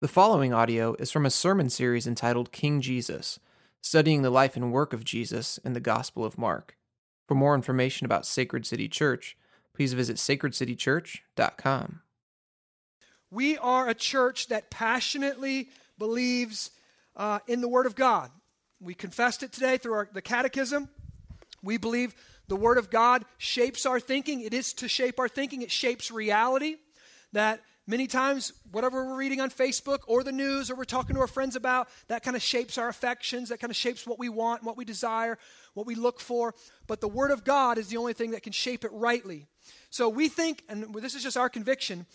The following audio is from a sermon series entitled King Jesus, studying the life and work of Jesus in the Gospel of Mark. For more information about Sacred City Church, please visit sacredcitychurch.com. We are a church that passionately believes uh, in the Word of God. We confessed it today through our, the Catechism. We believe the Word of God shapes our thinking. It is to shape our thinking, it shapes reality. That Many times, whatever we're reading on Facebook or the news or we're talking to our friends about, that kind of shapes our affections, that kind of shapes what we want, what we desire, what we look for. But the Word of God is the only thing that can shape it rightly. So we think, and this is just our conviction,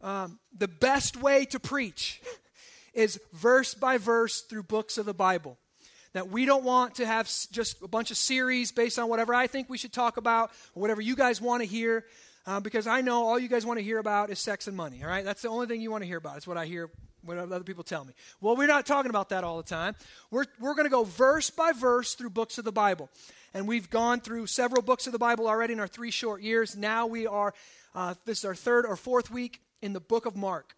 um, the best way to preach is verse by verse through books of the Bible. That we don't want to have just a bunch of series based on whatever I think we should talk about or whatever you guys want to hear uh, because I know all you guys want to hear about is sex and money, all right? That's the only thing you want to hear about. It's what I hear when other people tell me. Well, we're not talking about that all the time. We're, we're going to go verse by verse through books of the Bible. And we've gone through several books of the Bible already in our three short years. Now we are, uh, this is our third or fourth week in the book of Mark.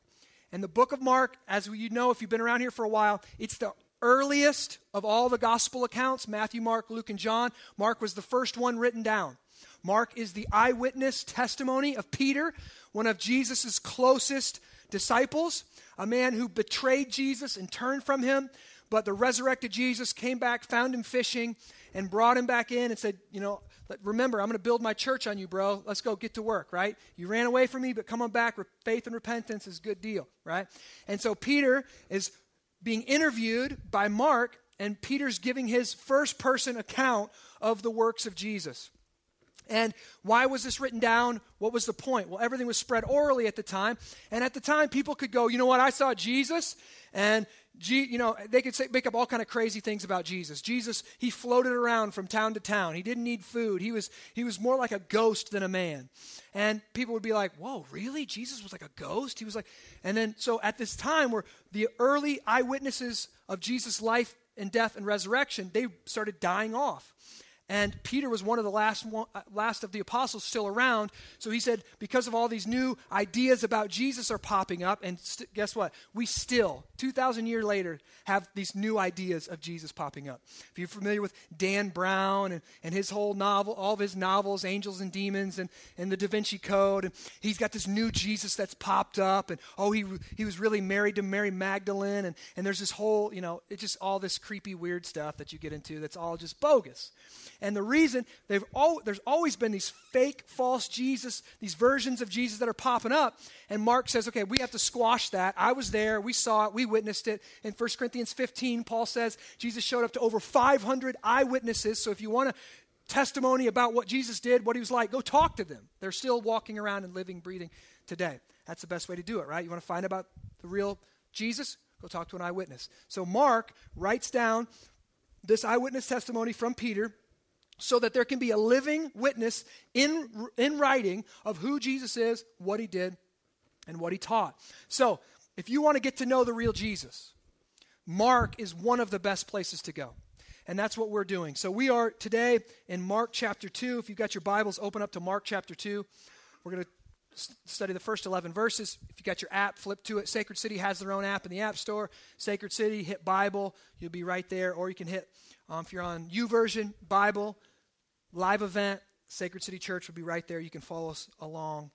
And the book of Mark, as you know, if you've been around here for a while, it's the earliest of all the gospel accounts Matthew, Mark, Luke, and John. Mark was the first one written down. Mark is the eyewitness testimony of Peter, one of Jesus' closest disciples, a man who betrayed Jesus and turned from him. But the resurrected Jesus came back, found him fishing, and brought him back in and said, You know, remember, I'm going to build my church on you, bro. Let's go get to work, right? You ran away from me, but come on back. Faith and repentance is a good deal, right? And so Peter is being interviewed by Mark, and Peter's giving his first person account of the works of Jesus. And why was this written down? What was the point? Well, everything was spread orally at the time. And at the time, people could go, you know what, I saw Jesus, and you know, they could say, make up all kind of crazy things about Jesus. Jesus, he floated around from town to town. He didn't need food. He was, he was more like a ghost than a man. And people would be like, whoa, really? Jesus was like a ghost? He was like, and then, so at this time where the early eyewitnesses of Jesus' life and death and resurrection, they started dying off. And Peter was one of the last, one, uh, last of the apostles still around. So he said, because of all these new ideas about Jesus are popping up, and st- guess what? We still, 2,000 years later, have these new ideas of Jesus popping up. If you're familiar with Dan Brown and, and his whole novel, all of his novels, Angels and Demons and, and the Da Vinci Code, and he's got this new Jesus that's popped up, and oh, he, he was really married to Mary Magdalene, and, and there's this whole, you know, it's just all this creepy, weird stuff that you get into that's all just bogus. And the reason they've al- there's always been these fake, false Jesus, these versions of Jesus that are popping up. And Mark says, okay, we have to squash that. I was there. We saw it. We witnessed it. In 1 Corinthians 15, Paul says Jesus showed up to over 500 eyewitnesses. So if you want a testimony about what Jesus did, what he was like, go talk to them. They're still walking around and living, breathing today. That's the best way to do it, right? You want to find about the real Jesus? Go talk to an eyewitness. So Mark writes down this eyewitness testimony from Peter so that there can be a living witness in, in writing of who Jesus is, what he did, and what he taught. So, if you want to get to know the real Jesus, Mark is one of the best places to go. And that's what we're doing. So, we are today in Mark chapter 2. If you've got your Bibles, open up to Mark chapter 2. We're going to study the first 11 verses. If you got your app, flip to it. Sacred City has their own app in the App Store. Sacred City, hit Bible. You'll be right there. Or you can hit um, if you're on YouVersion, Bible, live event, Sacred City Church will be right there. You can follow us along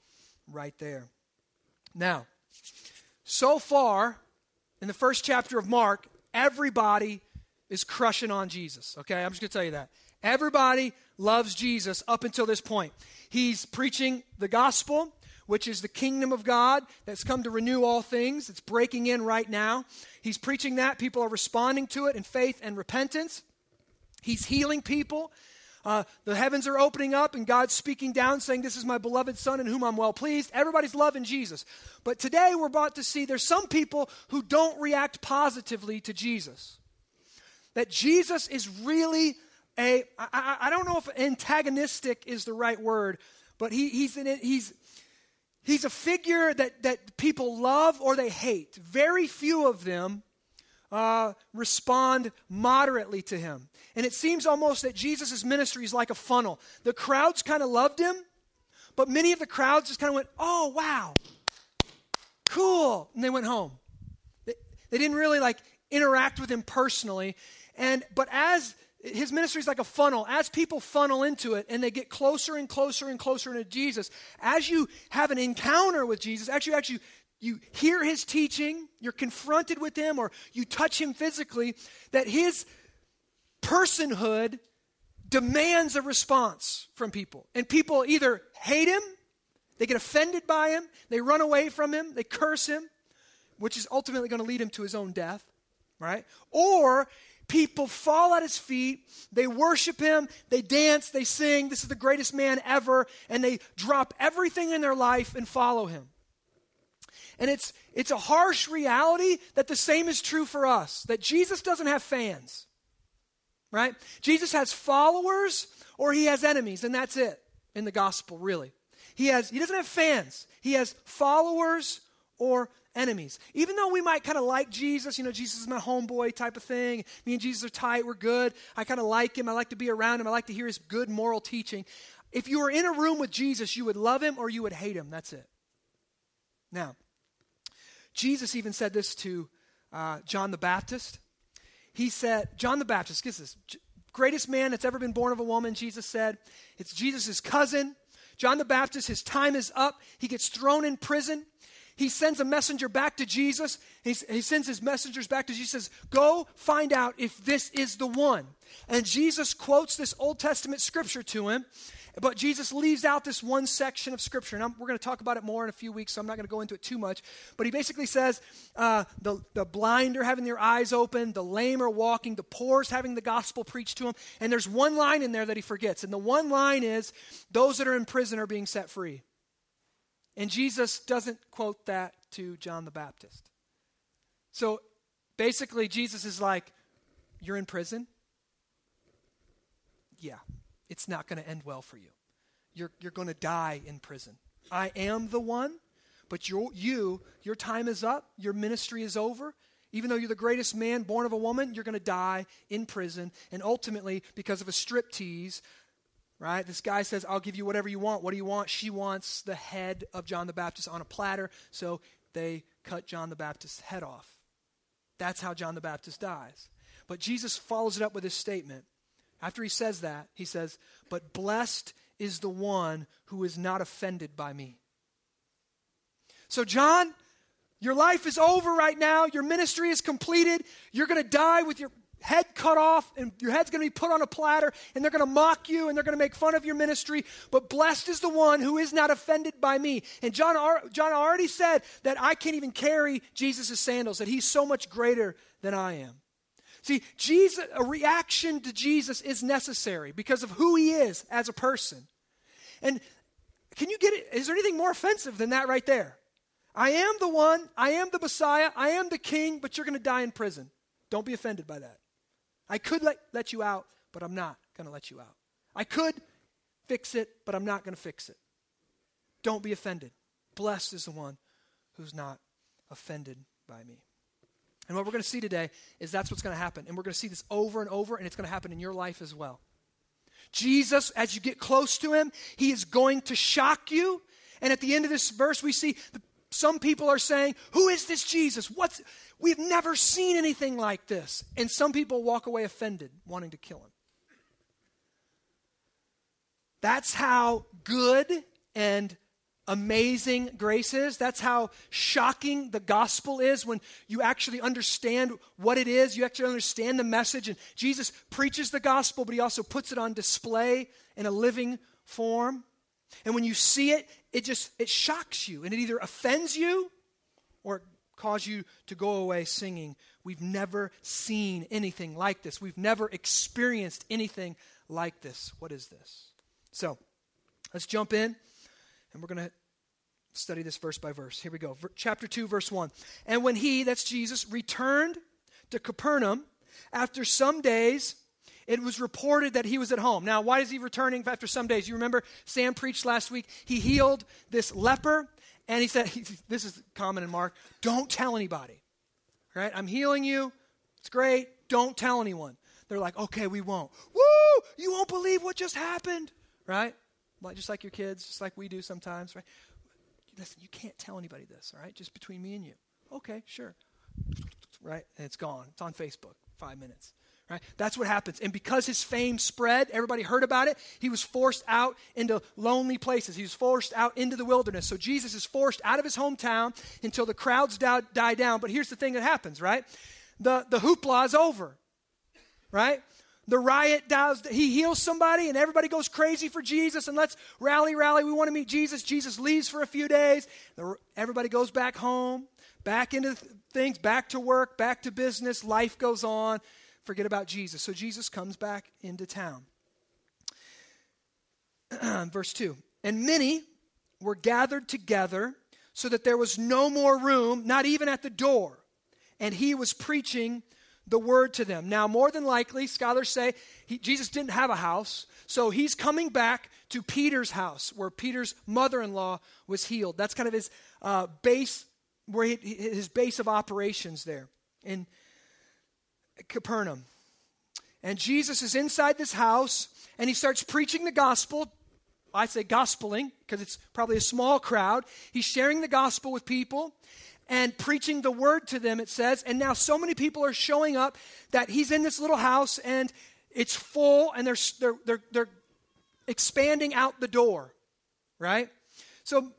right there. Now, so far in the first chapter of Mark, everybody is crushing on Jesus. Okay, I'm just going to tell you that. Everybody loves Jesus up until this point. He's preaching the gospel, which is the kingdom of God that's come to renew all things. It's breaking in right now. He's preaching that. People are responding to it in faith and repentance. He's healing people. Uh, the heavens are opening up and God's speaking down, saying, This is my beloved Son in whom I'm well pleased. Everybody's loving Jesus. But today we're about to see there's some people who don't react positively to Jesus. That Jesus is really a, I, I don't know if antagonistic is the right word, but he, he's, it, he's, he's a figure that, that people love or they hate. Very few of them uh, respond moderately to him. And it seems almost that Jesus' ministry is like a funnel. The crowds kind of loved him, but many of the crowds just kind of went, oh, wow, cool. And they went home. They didn't really like interact with him personally. And but as his ministry is like a funnel. As people funnel into it and they get closer and closer and closer to Jesus, as you have an encounter with Jesus, actually, actually, you hear his teaching, you're confronted with him, or you touch him physically, that his personhood demands a response from people. And people either hate him, they get offended by him, they run away from him, they curse him, which is ultimately going to lead him to his own death, right? Or people fall at his feet, they worship him, they dance, they sing, this is the greatest man ever, and they drop everything in their life and follow him. And it's, it's a harsh reality that the same is true for us, that Jesus doesn't have fans, right? Jesus has followers or he has enemies, and that's it in the gospel, really. He, has, he doesn't have fans, he has followers or enemies. Even though we might kind of like Jesus, you know, Jesus is my homeboy type of thing. Me and Jesus are tight, we're good. I kind of like him. I like to be around him. I like to hear his good moral teaching. If you were in a room with Jesus, you would love him or you would hate him. That's it. Now, Jesus even said this to uh, John the Baptist. He said, John the Baptist, get this, greatest man that's ever been born of a woman, Jesus said. It's Jesus' cousin. John the Baptist, his time is up. He gets thrown in prison he sends a messenger back to Jesus. He, he sends his messengers back to Jesus. Says, Go find out if this is the one. And Jesus quotes this Old Testament scripture to him. But Jesus leaves out this one section of Scripture. And I'm, we're going to talk about it more in a few weeks, so I'm not going to go into it too much. But he basically says uh, the, the blind are having their eyes open, the lame are walking, the poor is having the gospel preached to them. And there's one line in there that he forgets. And the one line is those that are in prison are being set free. And Jesus doesn't quote that to John the Baptist. So basically, Jesus is like, You're in prison? Yeah, it's not going to end well for you. You're, you're going to die in prison. I am the one, but you you, your time is up, your ministry is over. Even though you're the greatest man born of a woman, you're going to die in prison. And ultimately, because of a striptease, right? This guy says, I'll give you whatever you want. What do you want? She wants the head of John the Baptist on a platter. So they cut John the Baptist's head off. That's how John the Baptist dies. But Jesus follows it up with this statement. After he says that, he says, But blessed is the one who is not offended by me. So, John, your life is over right now. Your ministry is completed. You're going to die with your head cut off and your head's going to be put on a platter and they're going to mock you and they're going to make fun of your ministry but blessed is the one who is not offended by me. And john, john already said that i can't even carry jesus' sandals that he's so much greater than i am. See jesus a reaction to jesus is necessary because of who he is as a person. And can you get it is there anything more offensive than that right there? I am the one i am the messiah i am the king but you're going to die in prison. Don't be offended by that I could let, let you out, but I'm not going to let you out. I could fix it, but I'm not going to fix it. Don't be offended. Blessed is the one who's not offended by me. And what we're going to see today is that's what's going to happen. And we're going to see this over and over, and it's going to happen in your life as well. Jesus, as you get close to him, he is going to shock you. And at the end of this verse, we see the, some people are saying, Who is this Jesus? What's We've never seen anything like this. And some people walk away offended, wanting to kill him. That's how good and amazing grace is. That's how shocking the gospel is when you actually understand what it is. You actually understand the message. And Jesus preaches the gospel, but he also puts it on display in a living form. And when you see it, it just it shocks you and it either offends you or cause you to go away singing, We've never seen anything like this. We've never experienced anything like this. What is this? So, let's jump in and we're going to study this verse by verse. Here we go. chapter 2, verse 1. And when he, that's Jesus, returned to Capernaum after some days, it was reported that he was at home. Now, why is he returning after some days? You remember Sam preached last week. He healed this leper and he said, this is common in Mark, don't tell anybody. Right? I'm healing you. It's great. Don't tell anyone. They're like, okay, we won't. Woo! You won't believe what just happened. Right? Just like your kids, just like we do sometimes, right? Listen, you can't tell anybody this, all right? Just between me and you. Okay, sure. right? And it's gone. It's on Facebook, five minutes. Right? That's what happens. And because his fame spread, everybody heard about it, he was forced out into lonely places. He was forced out into the wilderness. So Jesus is forced out of his hometown until the crowds die, down. But here's the thing that happens, right? The, the hoopla is over, right? The riot dies. he heals somebody and everybody goes crazy for Jesus and let's rally, rally. We want to meet Jesus. Jesus leaves for a few days. Everybody goes back home, back into things, back to work, back to business. Life goes on forget about Jesus. So Jesus comes back into town. Verse 2 And many were gathered together so that there was no more room, not even at the door. And he was preaching the word to them. Now, more than likely, scholars say he, Jesus didn't have a house, so he's coming back to Peter's house where Peter's mother in law was healed. That's kind of his uh, base, where he, his base of operations there. And Capernaum. And Jesus is inside this house and he starts preaching the gospel. I say gospeling because it's probably a small crowd. He's sharing the gospel with people and preaching the word to them, it says. And now so many people are showing up that he's in this little house and it's full and they're, they're, they're, they're expanding out the door, right? So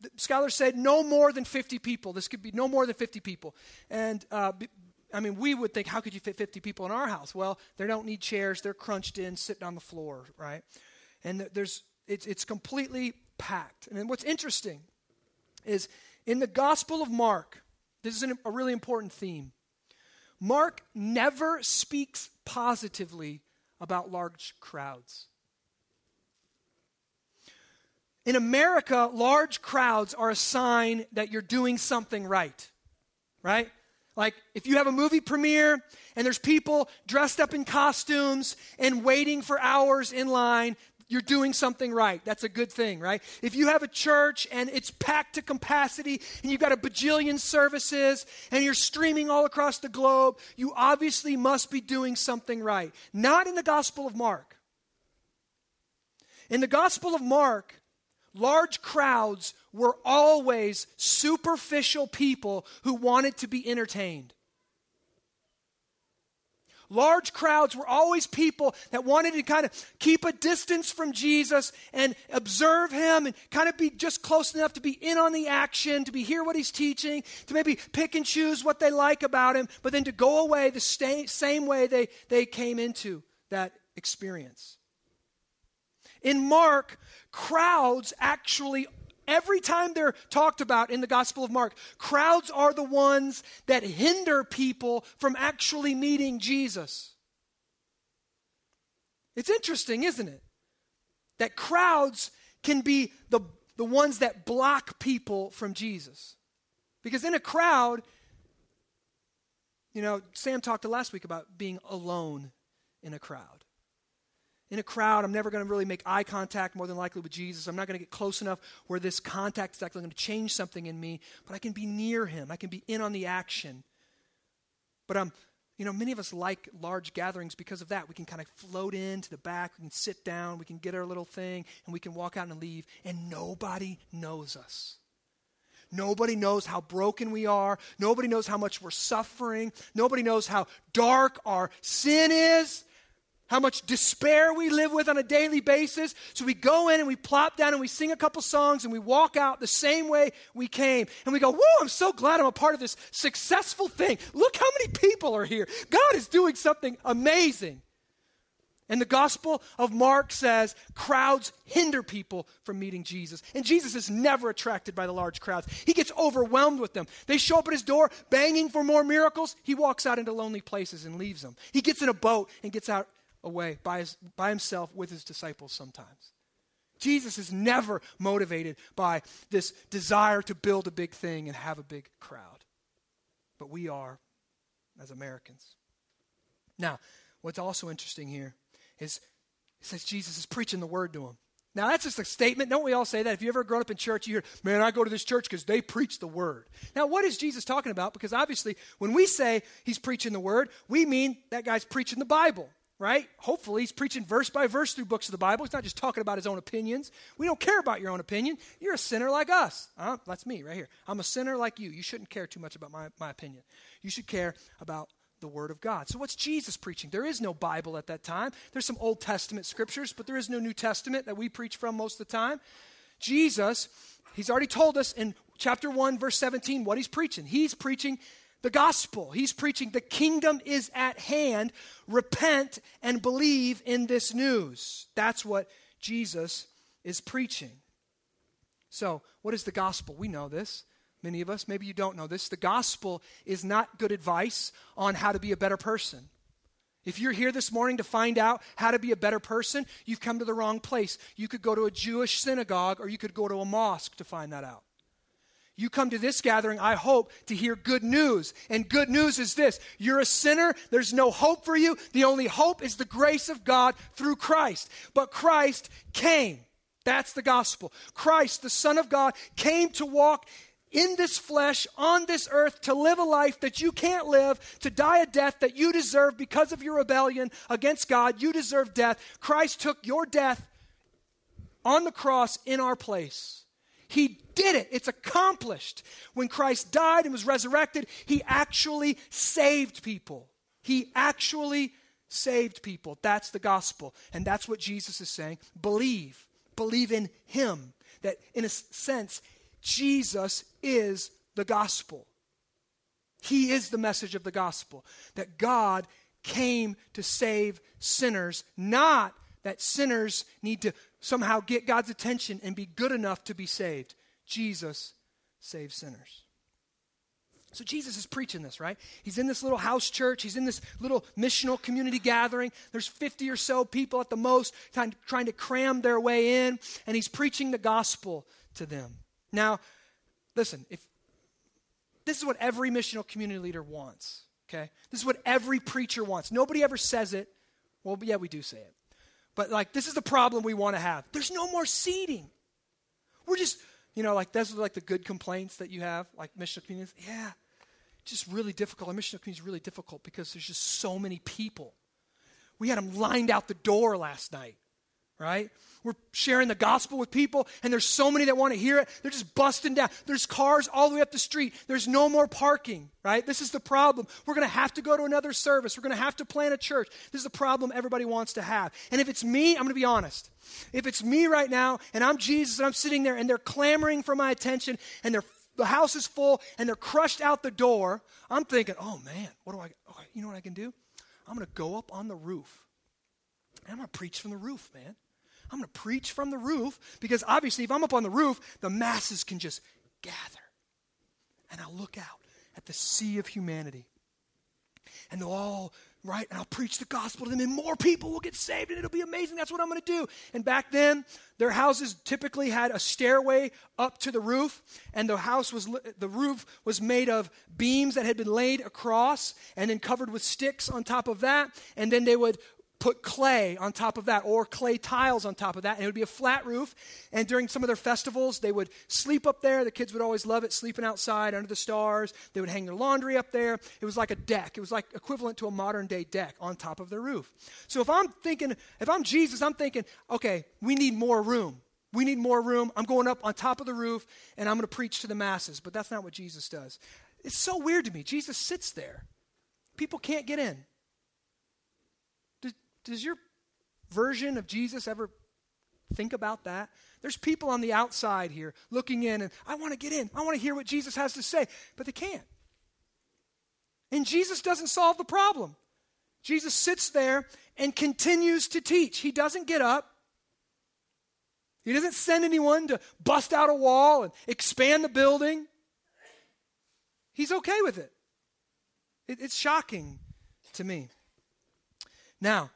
the scholars said no more than 50 people. This could be no more than 50 people. And uh, I mean, we would think, how could you fit 50 people in our house? Well, they don't need chairs. They're crunched in, sitting on the floor, right? And there's, it's, it's completely packed. And what's interesting is in the Gospel of Mark, this is an, a really important theme. Mark never speaks positively about large crowds. In America, large crowds are a sign that you're doing something right, right? Like, if you have a movie premiere and there's people dressed up in costumes and waiting for hours in line, you're doing something right. That's a good thing, right? If you have a church and it's packed to capacity and you've got a bajillion services and you're streaming all across the globe, you obviously must be doing something right. Not in the Gospel of Mark. In the Gospel of Mark, large crowds were always superficial people who wanted to be entertained. Large crowds were always people that wanted to kind of keep a distance from Jesus and observe him and kind of be just close enough to be in on the action, to be hear what he's teaching, to maybe pick and choose what they like about him, but then to go away the same way they, they came into that experience. In Mark, crowds actually Every time they're talked about in the Gospel of Mark, crowds are the ones that hinder people from actually meeting Jesus. It's interesting, isn't it? That crowds can be the, the ones that block people from Jesus. Because in a crowd, you know, Sam talked last week about being alone in a crowd in a crowd, I'm never going to really make eye contact more than likely with Jesus. I'm not going to get close enough where this contact is actually going to change something in me, but I can be near him. I can be in on the action. But I'm, you know, many of us like large gatherings because of that. We can kind of float into the back, we can sit down, we can get our little thing, and we can walk out and leave, and nobody knows us. Nobody knows how broken we are. Nobody knows how much we're suffering. Nobody knows how dark our sin is how much despair we live with on a daily basis. So we go in and we plop down and we sing a couple songs and we walk out the same way we came. And we go, Whoa, I'm so glad I'm a part of this successful thing. Look how many people are here. God is doing something amazing. And the Gospel of Mark says crowds hinder people from meeting Jesus. And Jesus is never attracted by the large crowds. He gets overwhelmed with them. They show up at his door banging for more miracles. He walks out into lonely places and leaves them. He gets in a boat and gets out away by, his, by himself with his disciples sometimes. Jesus is never motivated by this desire to build a big thing and have a big crowd. But we are as Americans. Now, what's also interesting here is it says Jesus is preaching the word to him. Now, that's just a statement. Don't we all say that? If you ever grown up in church, you hear, man, I go to this church because they preach the word. Now, what is Jesus talking about? Because obviously, when we say he's preaching the word, we mean that guy's preaching the Bible right? Hopefully, he's preaching verse by verse through books of the Bible. He's not just talking about his own opinions. We don't care about your own opinion. You're a sinner like us. Uh, that's me right here. I'm a sinner like you. You shouldn't care too much about my, my opinion. You should care about the Word of God. So, what's Jesus preaching? There is no Bible at that time. There's some Old Testament scriptures, but there is no New Testament that we preach from most of the time. Jesus, he's already told us in chapter 1, verse 17, what he's preaching. He's preaching the gospel. He's preaching the kingdom is at hand. Repent and believe in this news. That's what Jesus is preaching. So, what is the gospel? We know this. Many of us, maybe you don't know this. The gospel is not good advice on how to be a better person. If you're here this morning to find out how to be a better person, you've come to the wrong place. You could go to a Jewish synagogue or you could go to a mosque to find that out. You come to this gathering, I hope, to hear good news. And good news is this you're a sinner, there's no hope for you. The only hope is the grace of God through Christ. But Christ came. That's the gospel. Christ, the Son of God, came to walk in this flesh on this earth to live a life that you can't live, to die a death that you deserve because of your rebellion against God. You deserve death. Christ took your death on the cross in our place. He did it. It's accomplished. When Christ died and was resurrected, he actually saved people. He actually saved people. That's the gospel. And that's what Jesus is saying. Believe. Believe in him. That in a sense, Jesus is the gospel. He is the message of the gospel. That God came to save sinners, not that sinners need to somehow get God's attention and be good enough to be saved. Jesus saves sinners. So Jesus is preaching this, right? He's in this little house church. He's in this little missional community gathering. There's 50 or so people at the most trying, to cram their way in, and he's preaching the gospel to them. Now, listen, if this is what every missional community leader wants, okay? This is what every preacher wants. Nobody ever says it. Well, yeah, we do say it. But like, this is the problem we want to have. There's no more seating. We're just, you know, like, those are like the good complaints that you have, like missional communities. Yeah, just really difficult. Our missional community is really difficult because there's just so many people. We had them lined out the door last night, right? We're sharing the gospel with people, and there's so many that want to hear it. They're just busting down. There's cars all the way up the street. There's no more parking, right? This is the problem. We're going to have to go to another service. We're going to have to plant a church. This is the problem everybody wants to have. And if it's me, I'm going to be honest. If it's me right now, and I'm Jesus, and I'm sitting there, and they're clamoring for my attention, and the house is full and they're crushed out the door, I'm thinking, oh man, what do I, oh, you know what I can do? I'm going to go up on the roof. And I'm going to preach from the roof, man. I'm going to preach from the roof because obviously, if I'm up on the roof, the masses can just gather. And I'll look out at the sea of humanity. And they'll all, right? And I'll preach the gospel to them, and more people will get saved, and it'll be amazing. That's what I'm going to do. And back then, their houses typically had a stairway up to the roof, and the house was the roof was made of beams that had been laid across, and then covered with sticks on top of that. And then they would put clay on top of that or clay tiles on top of that and it would be a flat roof and during some of their festivals they would sleep up there. The kids would always love it sleeping outside under the stars. They would hang their laundry up there. It was like a deck. It was like equivalent to a modern day deck on top of their roof. So if i'm thinking if i'm jesus i'm thinking okay we need more room. We need more room. I'm going up on top of the roof and i'm going to preach to the masses. But that's not what jesus does. It's so weird to me. Jesus sits there. People can't get in does your version of Jesus ever think about that? There's people on the outside here looking in, and I want to get in. I want to hear what Jesus has to say, but they can't. And Jesus doesn't solve the problem. Jesus sits there and continues to teach. He doesn't get up. He doesn't send anyone to bust out a wall and expand the building. He's okay with it. it it's shocking to me. Now,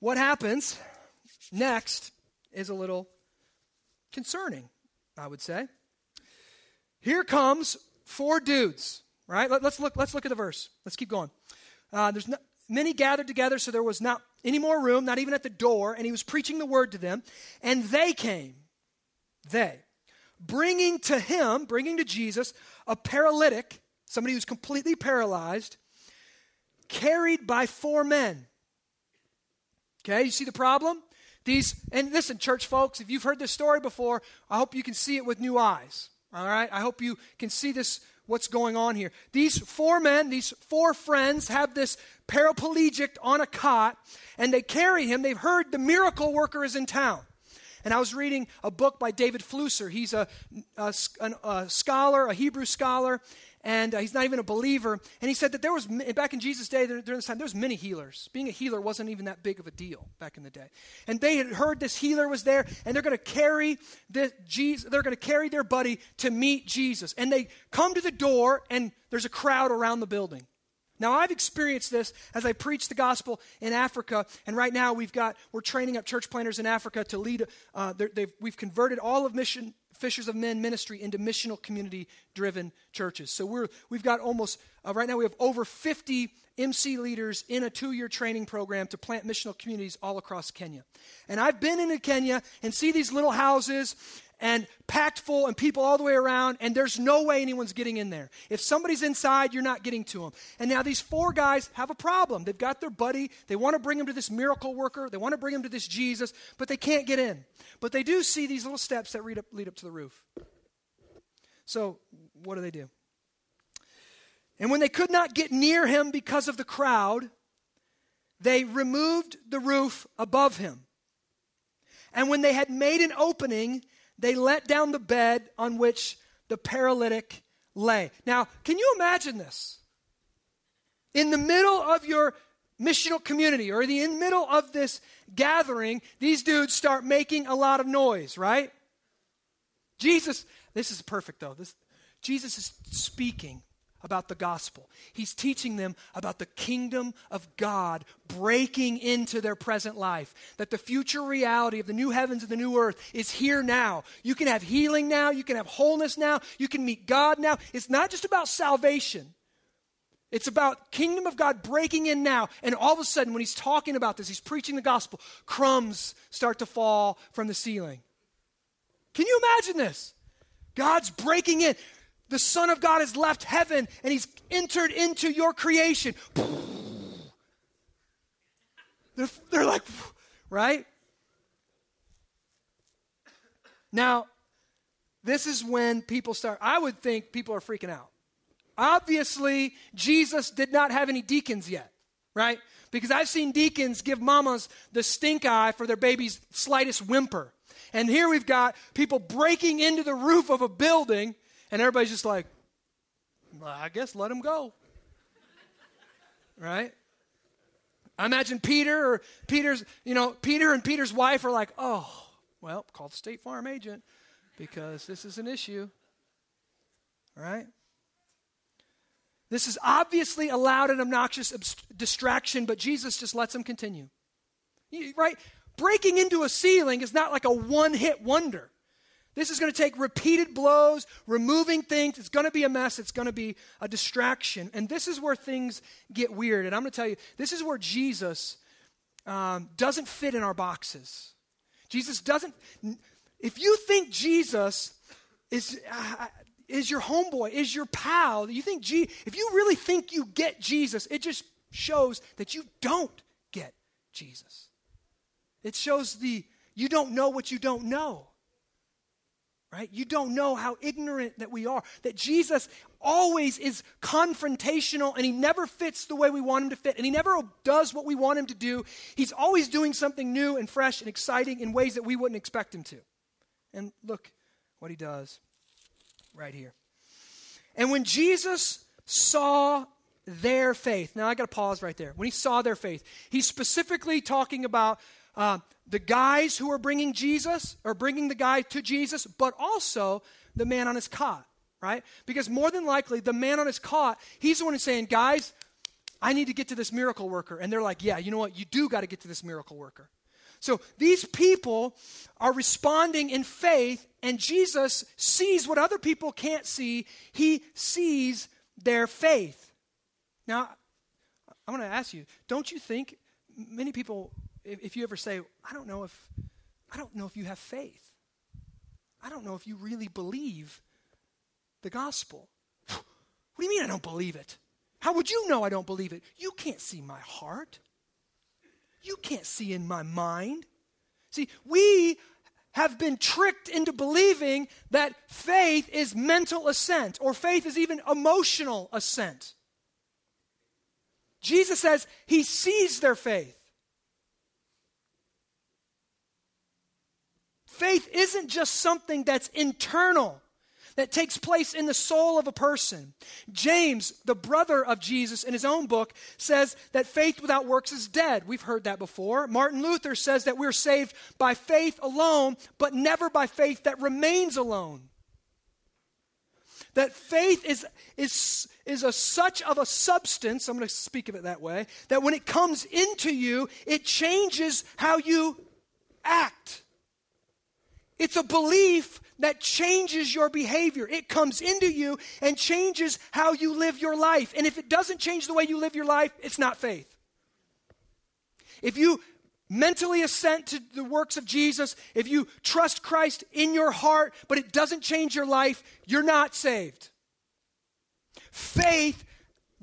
what happens next is a little concerning, I would say. Here comes four dudes, right? Let, us look. Let's look at the verse. Let's keep going. Uh, there's many gathered together, so there was not any more room, not even at the door, and he was preaching the word to them. And they came, they, bringing to him, bringing to Jesus, a paralytic, somebody who's completely paralyzed, carried by four men. Okay, you see the problem? These, and listen, church folks, if you've heard this story before, I hope you can see it with new eyes. All right? I hope you can see this, what's going on here. These four men, these four friends, have this paraplegic on a cot, and they carry him. They've heard the miracle worker is in town. And I was reading a book by David Flusser. He's a, a, a scholar, a Hebrew scholar, and uh, he's not even a believer. And he said that there was, back in Jesus' day, during this time, there was many healers. Being a healer wasn't even that big of a deal back in the day. And they had heard this healer was there, and they're going to carry this Jesus, they're going to carry their buddy to meet Jesus. And they come to the door, and there's a crowd around the building. Now, I've experienced this as I preach the gospel in Africa, and right now we've got, we're training up church planters in Africa to lead, uh, we've converted all of mission, Fishers of Men ministry into missional community driven churches. So we're, we've got almost, uh, right now we have over 50 MC leaders in a two year training program to plant missional communities all across Kenya. And I've been into Kenya and see these little houses and packed full and people all the way around, and there's no way anyone's getting in there. If somebody's inside, you're not getting to them. And now these four guys have a problem. They've got their buddy, they want to bring him to this miracle worker, they want to bring him to this Jesus, but they can't get in. But they do see these little steps that lead up, lead up to the roof. So, what do they do? And when they could not get near him because of the crowd, they removed the roof above him. And when they had made an opening, they let down the bed on which the paralytic lay. Now, can you imagine this? In the middle of your missional community or in the in middle of this gathering, these dudes start making a lot of noise, right? Jesus, this is perfect though. This, Jesus is speaking about the gospel. He's teaching them about the kingdom of God breaking into their present life. That the future reality of the new heavens and the new earth is here now. You can have healing now, you can have wholeness now, you can meet God now. It's not just about salvation. It's about kingdom of God breaking in now. And all of a sudden, when he's talking about this, he's preaching the gospel, crumbs start to fall from the ceiling. Can you imagine this? God's breaking in. The Son of God has left heaven and he's entered into your creation. They're, they're like, right? Now, this is when people start, I would think people are freaking out. Obviously, Jesus did not have any deacons yet, right? Because I've seen deacons give mamas the stink eye for their baby's slightest whimper. And here we've got people breaking into the roof of a building, and everybody's just like, well, I guess let him go. right? I imagine Peter or Peter's, you know, Peter and Peter's wife are like, oh, well, call the State Farm agent because this is an issue. Right? This is obviously a loud and obnoxious distraction, but Jesus just lets them continue. Right? Breaking into a ceiling is not like a one hit wonder. This is going to take repeated blows, removing things. It's going to be a mess. It's going to be a distraction. And this is where things get weird. And I'm going to tell you, this is where Jesus um, doesn't fit in our boxes. Jesus doesn't. If you think Jesus is, uh, is your homeboy, is your pal. You think, gee, if you really think you get Jesus, it just shows that you don't get Jesus. It shows the, you don't know what you don't know. Right? You don't know how ignorant that we are. That Jesus always is confrontational and he never fits the way we want him to fit and he never does what we want him to do. He's always doing something new and fresh and exciting in ways that we wouldn't expect him to. And look what he does right here. And when Jesus saw their faith, now I got to pause right there. When he saw their faith, he's specifically talking about uh, the guys who are bringing Jesus, or bringing the guy to Jesus, but also the man on his cot, right? Because more than likely, the man on his cot, he's the one who's saying, guys, I need to get to this miracle worker. And they're like, yeah, you know what? You do got to get to this miracle worker. So these people are responding in faith, and Jesus sees what other people can't see. He sees their faith. Now, I want to ask you don't you think many people, if, you ever say, I don't know if, I don't know if you have faith, I don't know if you really believe the gospel. What do you mean I don't believe it? How would you know I don't believe it? You can't see my heart. You can't see in my mind. See, we have been tricked into believing that faith is mental assent or faith is even emotional assent. Jesus says he sees their faith. Faith isn't just something that's internal that takes place in the soul of a person. James, the brother of Jesus, in his own book, says that faith without works is dead. We've heard that before. Martin Luther says that we're saved by faith alone, but never by faith that remains alone. That faith is, is, is a, such of a substance, I'm going to speak of it that way, that when it comes into you, it changes how you act. It's a belief that changes your behavior. It comes into you and changes how you live your life. And if it doesn't change the way you live your life, it's not faith. If you mentally assent to the works of Jesus, if you trust Christ in your heart, but it doesn't change your life, you're not saved. Faith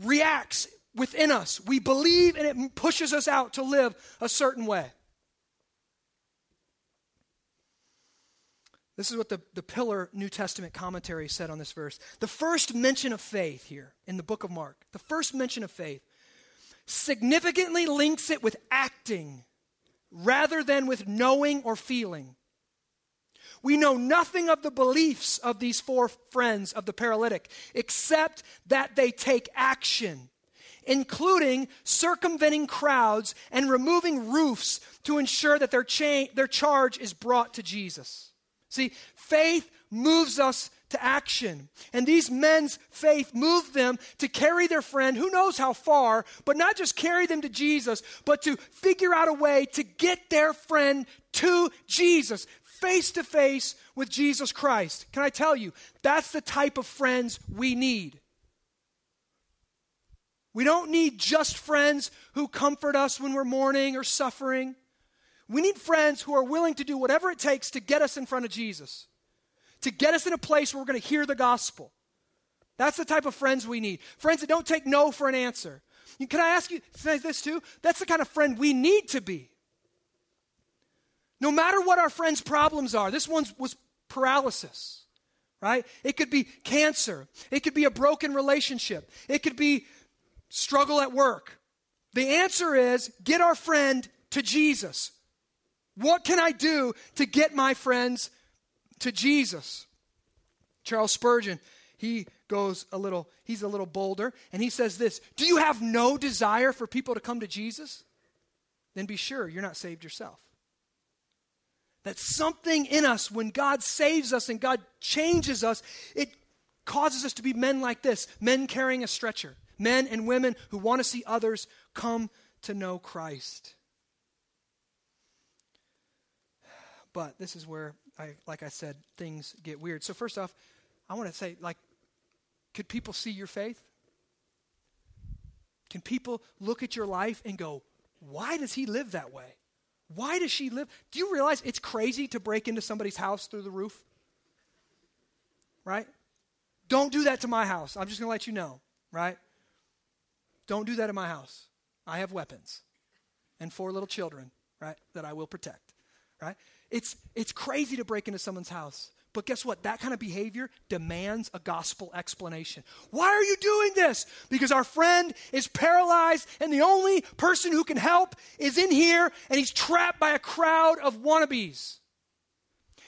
reacts within us. We believe and it pushes us out to live a certain way. This is what the, the Pillar New Testament commentary said on this verse. The first mention of faith here in the book of Mark, the first mention of faith, significantly links it with acting rather than with knowing or feeling. We know nothing of the beliefs of these four friends of the paralytic except that they take action, including circumventing crowds and removing roofs to ensure that their, cha- their charge is brought to Jesus. See, faith moves us to action. And these men's faith moved them to carry their friend, who knows how far, but not just carry them to Jesus, but to figure out a way to get their friend to Jesus, face to face with Jesus Christ. Can I tell you, that's the type of friends we need. We don't need just friends who comfort us when we're mourning or suffering. We need friends who are willing to do whatever it takes to get us in front of Jesus, to get us in a place where we're going to hear the gospel. That's the type of friends we need. Friends that don't take no for an answer. Can I ask you this too? That's the kind of friend we need to be. No matter what our friend's problems are, this one was paralysis, right? It could be cancer. It could be a broken relationship. It could be struggle at work. The answer is get our friend to Jesus. What can I do to get my friends to Jesus? Charles Spurgeon, he goes a little, he's a little bolder, and he says this Do you have no desire for people to come to Jesus? Then be sure you're not saved yourself. That something in us, when God saves us and God changes us, it causes us to be men like this men carrying a stretcher, men and women who want to see others come to know Christ. But this is where, I, like I said, things get weird. So, first off, I want to say, like, could people see your faith? Can people look at your life and go, why does he live that way? Why does she live? Do you realize it's crazy to break into somebody's house through the roof? Right? Don't do that to my house. I'm just going to let you know, right? Don't do that in my house. I have weapons and four little children, right, that I will protect, right? It's, it's crazy to break into someone's house. But guess what? That kind of behavior demands a gospel explanation. Why are you doing this? Because our friend is paralyzed, and the only person who can help is in here, and he's trapped by a crowd of wannabes.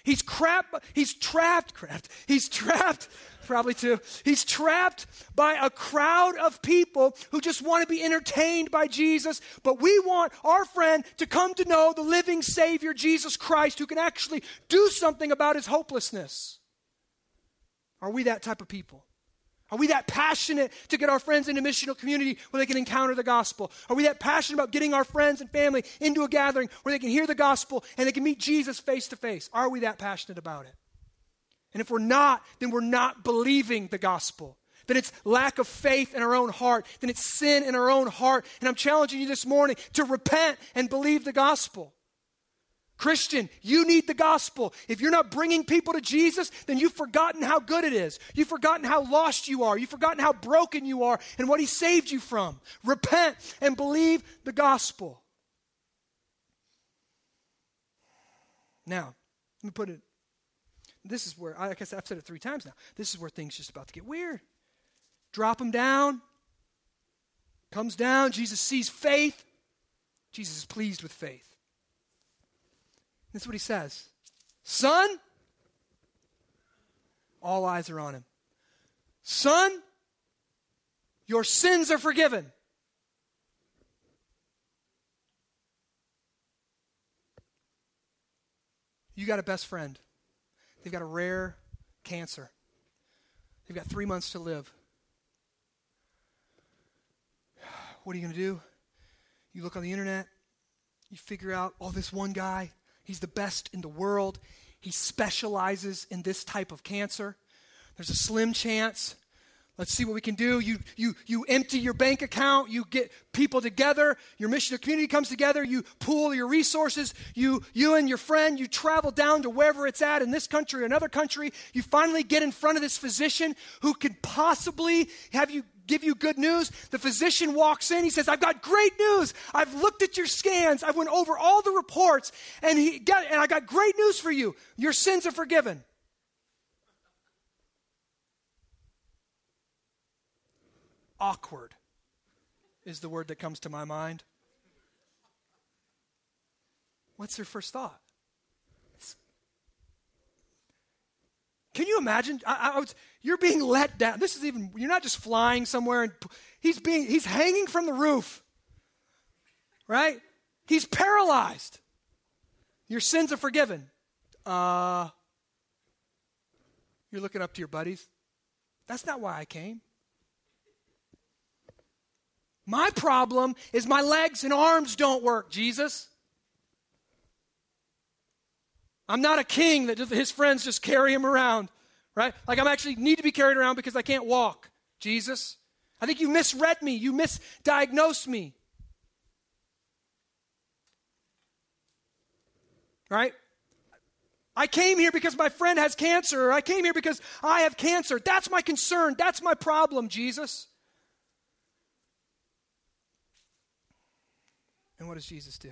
He's trapped, he's trapped, trapped, he's trapped probably too. He's trapped by a crowd of people who just want to be entertained by Jesus, but we want our friend to come to know the living Savior, Jesus Christ, who can actually do something about his hopelessness. Are we that type of people? Are we that passionate to get our friends into missional community where they can encounter the gospel? Are we that passionate about getting our friends and family into a gathering where they can hear the gospel and they can meet Jesus face to face? Are we that passionate about it? And if we're not, then we're not believing the gospel. Then it's lack of faith in our own heart. Then it's sin in our own heart. And I'm challenging you this morning to repent and believe the gospel. Christian, you need the gospel. If you're not bringing people to Jesus, then you've forgotten how good it is. You've forgotten how lost you are. You've forgotten how broken you are and what He saved you from. Repent and believe the gospel. Now, let me put it. This is where, I guess I've said it three times now. This is where things just about to get weird. Drop him down. Comes down. Jesus sees faith. Jesus is pleased with faith. That's what he says. Son, all eyes are on him. Son, your sins are forgiven. You got a best friend. They've got a rare cancer. They've got three months to live. What are you going to do? You look on the internet, you figure out, oh, this one guy, he's the best in the world. He specializes in this type of cancer. There's a slim chance Let's see what we can do. You, you, you empty your bank account. You get people together. Your missional community comes together. You pool your resources. You, you and your friend, you travel down to wherever it's at in this country or another country. You finally get in front of this physician who could possibly have you give you good news. The physician walks in. He says, I've got great news. I've looked at your scans. I went over all the reports and he got, and I got great news for you. Your sins are forgiven. awkward is the word that comes to my mind. What's your first thought? Can you imagine? I, I was, you're being let down. This is even, you're not just flying somewhere and he's being, he's hanging from the roof. Right? He's paralyzed. Your sins are forgiven. Uh, you're looking up to your buddies. That's not why I came. My problem is my legs and arms don't work, Jesus. I'm not a king that his friends just carry him around, right? Like I'm actually need to be carried around because I can't walk, Jesus. I think you misread me. You misdiagnosed me. Right? I came here because my friend has cancer, or I came here because I have cancer. That's my concern. That's my problem, Jesus. And what does Jesus do?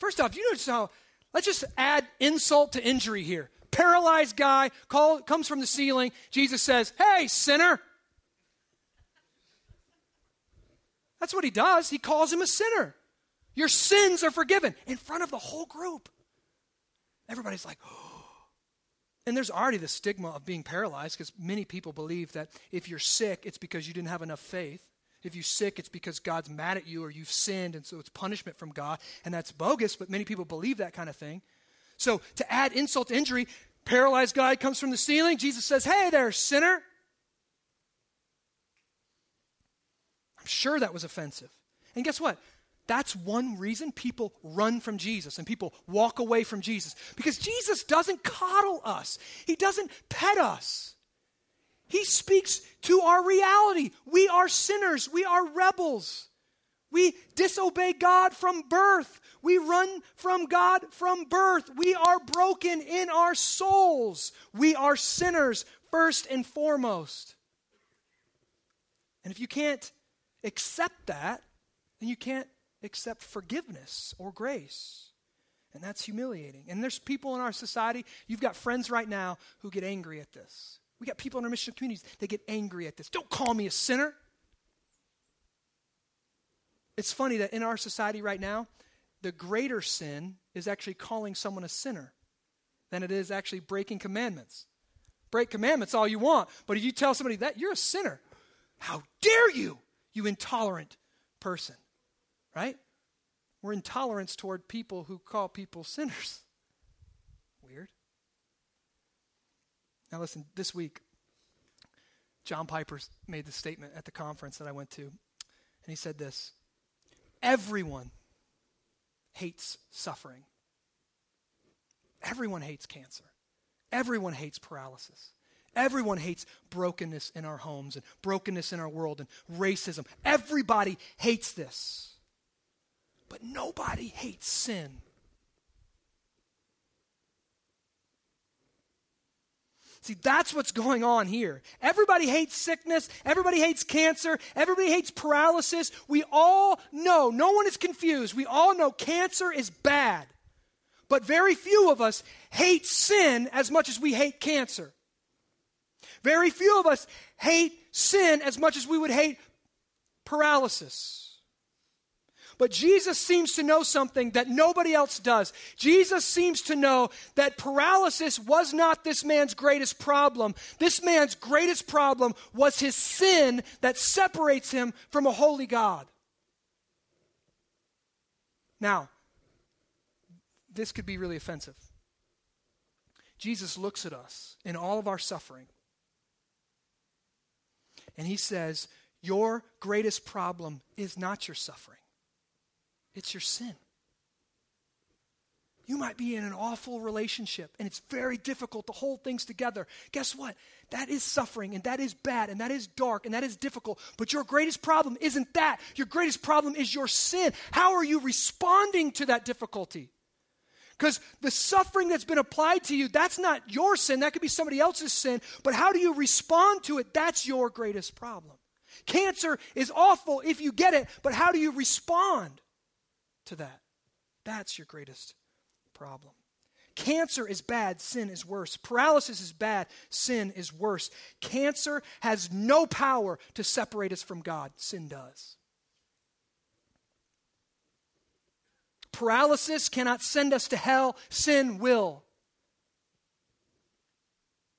First off, you notice how, let's just add insult to injury here. Paralyzed guy call, comes from the ceiling. Jesus says, Hey, sinner. That's what he does. He calls him a sinner. Your sins are forgiven in front of the whole group. Everybody's like. And there's already the stigma of being paralyzed because many people believe that if you're sick, it's because you didn't have enough faith. If you're sick, it's because God's mad at you or you've sinned, and so it's punishment from God. And that's bogus, but many people believe that kind of thing. So to add insult to injury, paralyzed guy comes from the ceiling. Jesus says, Hey there, sinner. I'm sure that was offensive. And guess what? That's one reason people run from Jesus and people walk away from Jesus. Because Jesus doesn't coddle us, He doesn't pet us. He speaks to our reality. We are sinners. We are rebels. We disobey God from birth. We run from God from birth. We are broken in our souls. We are sinners first and foremost. And if you can't accept that, then you can't accept forgiveness or grace. And that's humiliating. And there's people in our society, you've got friends right now who get angry at this. We got people in our mission communities that get angry at this. Don't call me a sinner. It's funny that in our society right now, the greater sin is actually calling someone a sinner than it is actually breaking commandments. Break commandments all you want, but if you tell somebody that, you're a sinner. How dare you, you intolerant person, right? We're intolerance toward people who call people sinners. Now, listen, this week, John Piper made the statement at the conference that I went to, and he said this Everyone hates suffering. Everyone hates cancer. Everyone hates paralysis. Everyone hates brokenness in our homes and brokenness in our world and racism. Everybody hates this. But nobody hates sin. See, that's what's going on here. Everybody hates sickness. Everybody hates cancer. Everybody hates paralysis. We all know, no one is confused. We all know cancer is bad. But very few of us hate sin as much as we hate cancer. Very few of us hate sin as much as we would hate paralysis. But Jesus seems to know something that nobody else does. Jesus seems to know that paralysis was not this man's greatest problem. This man's greatest problem was his sin that separates him from a holy God. Now, this could be really offensive. Jesus looks at us in all of our suffering, and he says, Your greatest problem is not your suffering. It's your sin. You might be in an awful relationship and it's very difficult to hold things together. Guess what? That is suffering and that is bad and that is dark and that is difficult. But your greatest problem isn't that. Your greatest problem is your sin. How are you responding to that difficulty? Because the suffering that's been applied to you, that's not your sin. That could be somebody else's sin. But how do you respond to it? That's your greatest problem. Cancer is awful if you get it, but how do you respond? To that. That's your greatest problem. Cancer is bad, sin is worse. Paralysis is bad, sin is worse. Cancer has no power to separate us from God, sin does. Paralysis cannot send us to hell, sin will.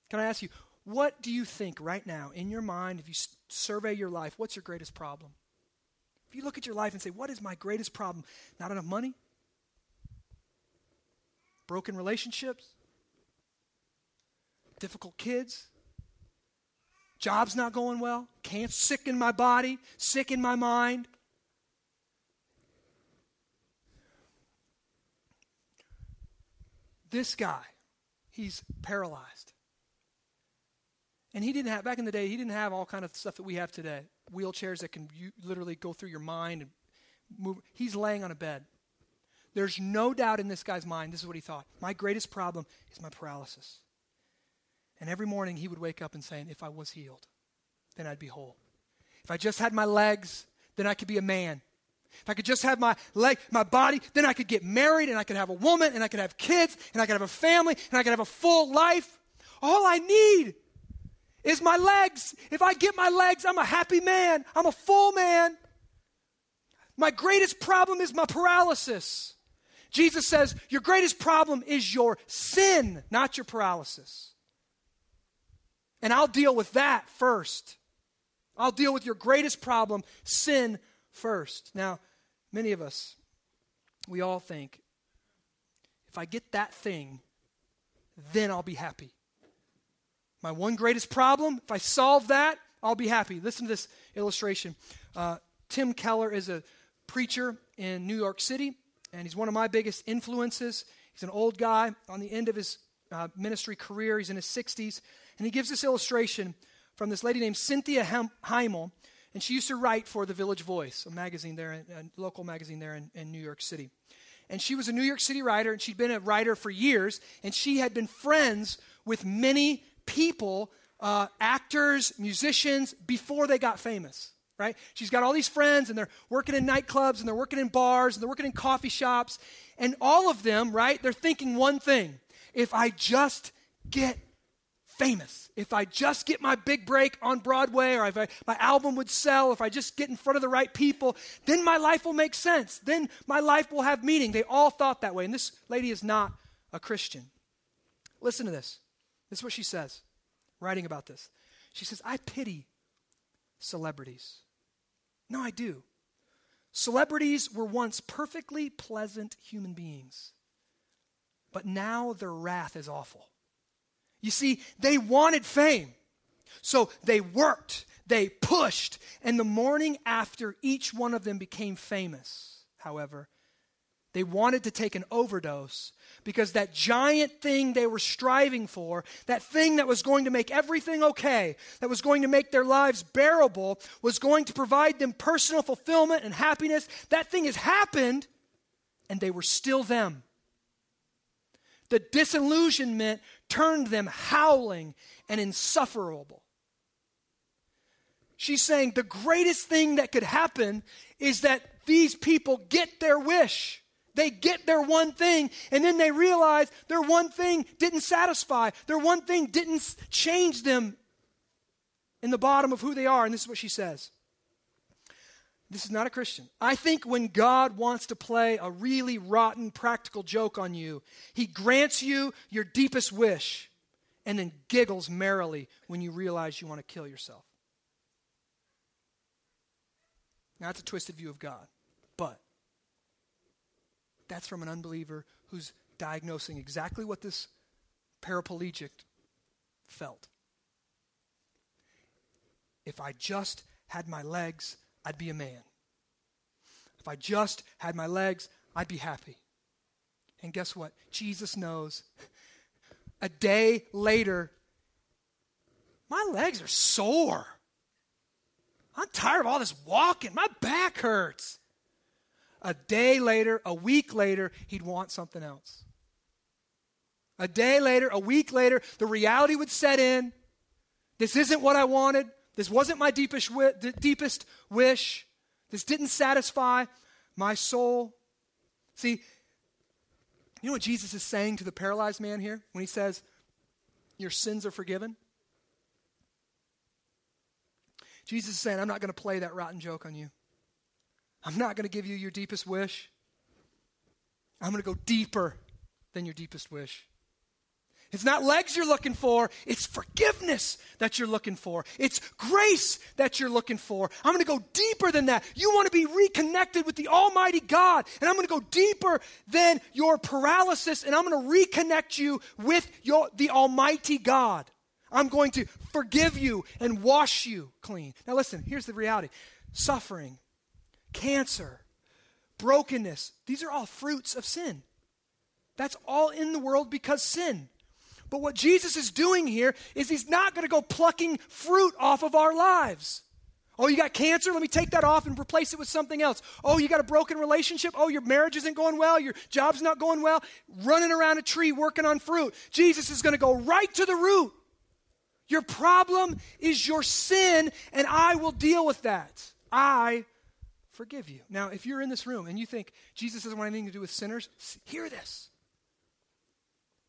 Can I ask you, what do you think right now in your mind, if you survey your life, what's your greatest problem? You look at your life and say, What is my greatest problem? Not enough money? Broken relationships? Difficult kids? Job's not going well? Can't sick in my body? Sick in my mind? This guy, he's paralyzed. And he didn't have, back in the day, he didn't have all kind of stuff that we have today wheelchairs that can literally go through your mind and move. He's laying on a bed. There's no doubt in this guy's mind, this is what he thought. My greatest problem is my paralysis. And every morning he would wake up and say, if I was healed, then I'd be whole. If I just had my legs, then I could be a man. If I could just have my leg, my body, then I could get married and I could have a woman and I could have kids and I could have a family and I could have a full life. All I need is my legs. If I get my legs, I'm a happy man. I'm a full man. My greatest problem is my paralysis. Jesus says, Your greatest problem is your sin, not your paralysis. And I'll deal with that first. I'll deal with your greatest problem, sin, first. Now, many of us, we all think, if I get that thing, then I'll be happy. My one greatest problem, if I solve that, I'll be happy. Listen to this illustration. Uh, Tim Keller is a preacher in New York City, and he's one of my biggest influences. He's an old guy on the end of his uh, ministry career. He's in his 60s. And he gives this illustration from this lady named Cynthia Heimel. And she used to write for the Village Voice, a magazine there, a local magazine there in, in New York City. And she was a New York City writer, and she'd been a writer for years. And she had been friends with many people, uh, actors, musicians, before they got famous, right? She's got all these friends, and they're working in nightclubs, and they're working in bars, and they're working in coffee shops. And all of them, right, they're thinking one thing if I just get famous, if I just get my big break on Broadway, or if I, my album would sell, if I just get in front of the right people, then my life will make sense. Then my life will have meaning. They all thought that way. And this lady is not a Christian. Listen to this. This is what she says, writing about this. She says, I pity celebrities. No, I do. Celebrities were once perfectly pleasant human beings, but now their wrath is awful. You see, they wanted fame, so they worked, they pushed, and the morning after each one of them became famous, however, they wanted to take an overdose because that giant thing they were striving for, that thing that was going to make everything okay, that was going to make their lives bearable, was going to provide them personal fulfillment and happiness, that thing has happened, and they were still them. The disillusionment turned them howling and insufferable. She's saying the greatest thing that could happen is that these people get their wish They get their one thing, and then they realize their one thing didn't satisfy. Their one thing didn't change them in the bottom of who they are. And this is what she says. This is not a Christian. I think when God wants to play a really rotten practical joke on you, he grants you your deepest wish and then giggles merrily when you realize you want to kill yourself. Now, that's a twisted view of God, that's from an unbeliever who's diagnosing exactly what this paraplegic felt. If I just had my legs, I'd be a man. If I just had my legs, I'd be happy. And guess what? Jesus knows. A day later, my legs are sore. I'm tired of all this walking. My back hurts. A day later, a week later, he'd want something else. A day later, a week later, the reality would set in. This isn't what I wanted. This wasn't my deepest, deepest wish. This didn't satisfy my soul. See, you know what Jesus is saying to the paralyzed man here when he says, Your sins are forgiven? Jesus is saying, I'm not going to play that rotten joke on you. I'm not going to give you your deepest wish. I'm going to go deeper than your deepest wish. It's not legs you're looking for, it's forgiveness that you're looking for. It's grace that you're looking for. I'm going to go deeper than that. You want to be reconnected with the Almighty God, and I'm going to go deeper than your paralysis, and I'm going to reconnect you with your, the Almighty God. I'm going to forgive you and wash you clean. Now, listen, here's the reality suffering, cancer, brokenness, these are all fruits of sin. That's all in the world because sin. But what Jesus is doing here is he's not going to go plucking fruit off of our lives. Oh, you got cancer? Let me take that off and replace it with something else. Oh, you got a broken relationship? Oh, your marriage isn't going well. Your job's not going well. Running around a tree working on fruit. Jesus is going to go right to the root. Your problem is your sin, and I will deal with that. I forgive you. Now, if you're in this room and you think Jesus doesn't want anything to do with sinners, hear this.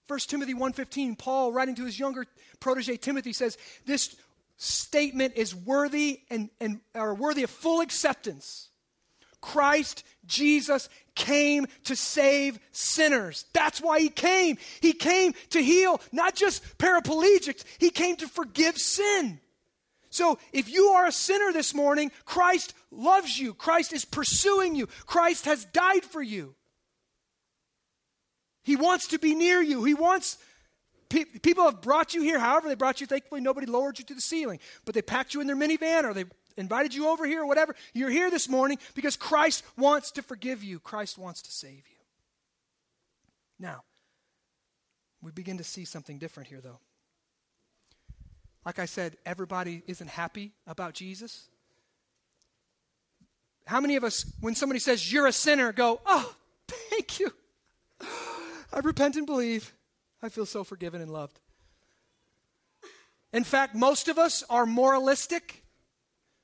1 Timothy 1:15 Paul writing to his younger protege Timothy says this statement is worthy and, and or worthy of full acceptance. Christ Jesus came to save sinners. That's why he came. He came to heal not just paraplegics, he came to forgive sin. So if you are a sinner this morning, Christ loves you. Christ is pursuing you. Christ has died for you. He wants to be near you. He wants pe- people have brought you here. However, they brought you. Thankfully, nobody lowered you to the ceiling, but they packed you in their minivan or they invited you over here or whatever. You're here this morning because Christ wants to forgive you. Christ wants to save you. Now, we begin to see something different here, though. Like I said, everybody isn't happy about Jesus. How many of us, when somebody says you're a sinner, go, oh, thank you. I repent and believe. I feel so forgiven and loved. In fact, most of us are moralistic.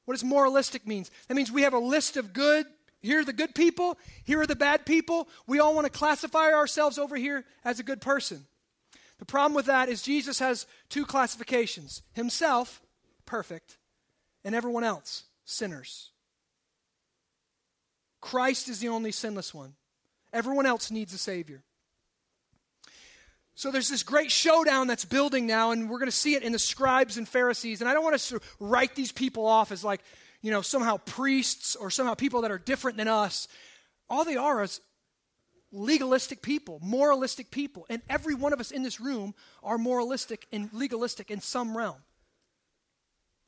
What does moralistic means? That means we have a list of good. Here are the good people. Here are the bad people. We all want to classify ourselves over here as a good person. The problem with that is Jesus has two classifications himself, perfect, and everyone else, sinners. Christ is the only sinless one. Everyone else needs a Savior. So there's this great showdown that's building now, and we're going to see it in the scribes and Pharisees. And I don't want us to write these people off as like, you know, somehow priests or somehow people that are different than us. All they are is legalistic people, moralistic people. And every one of us in this room are moralistic and legalistic in some realm.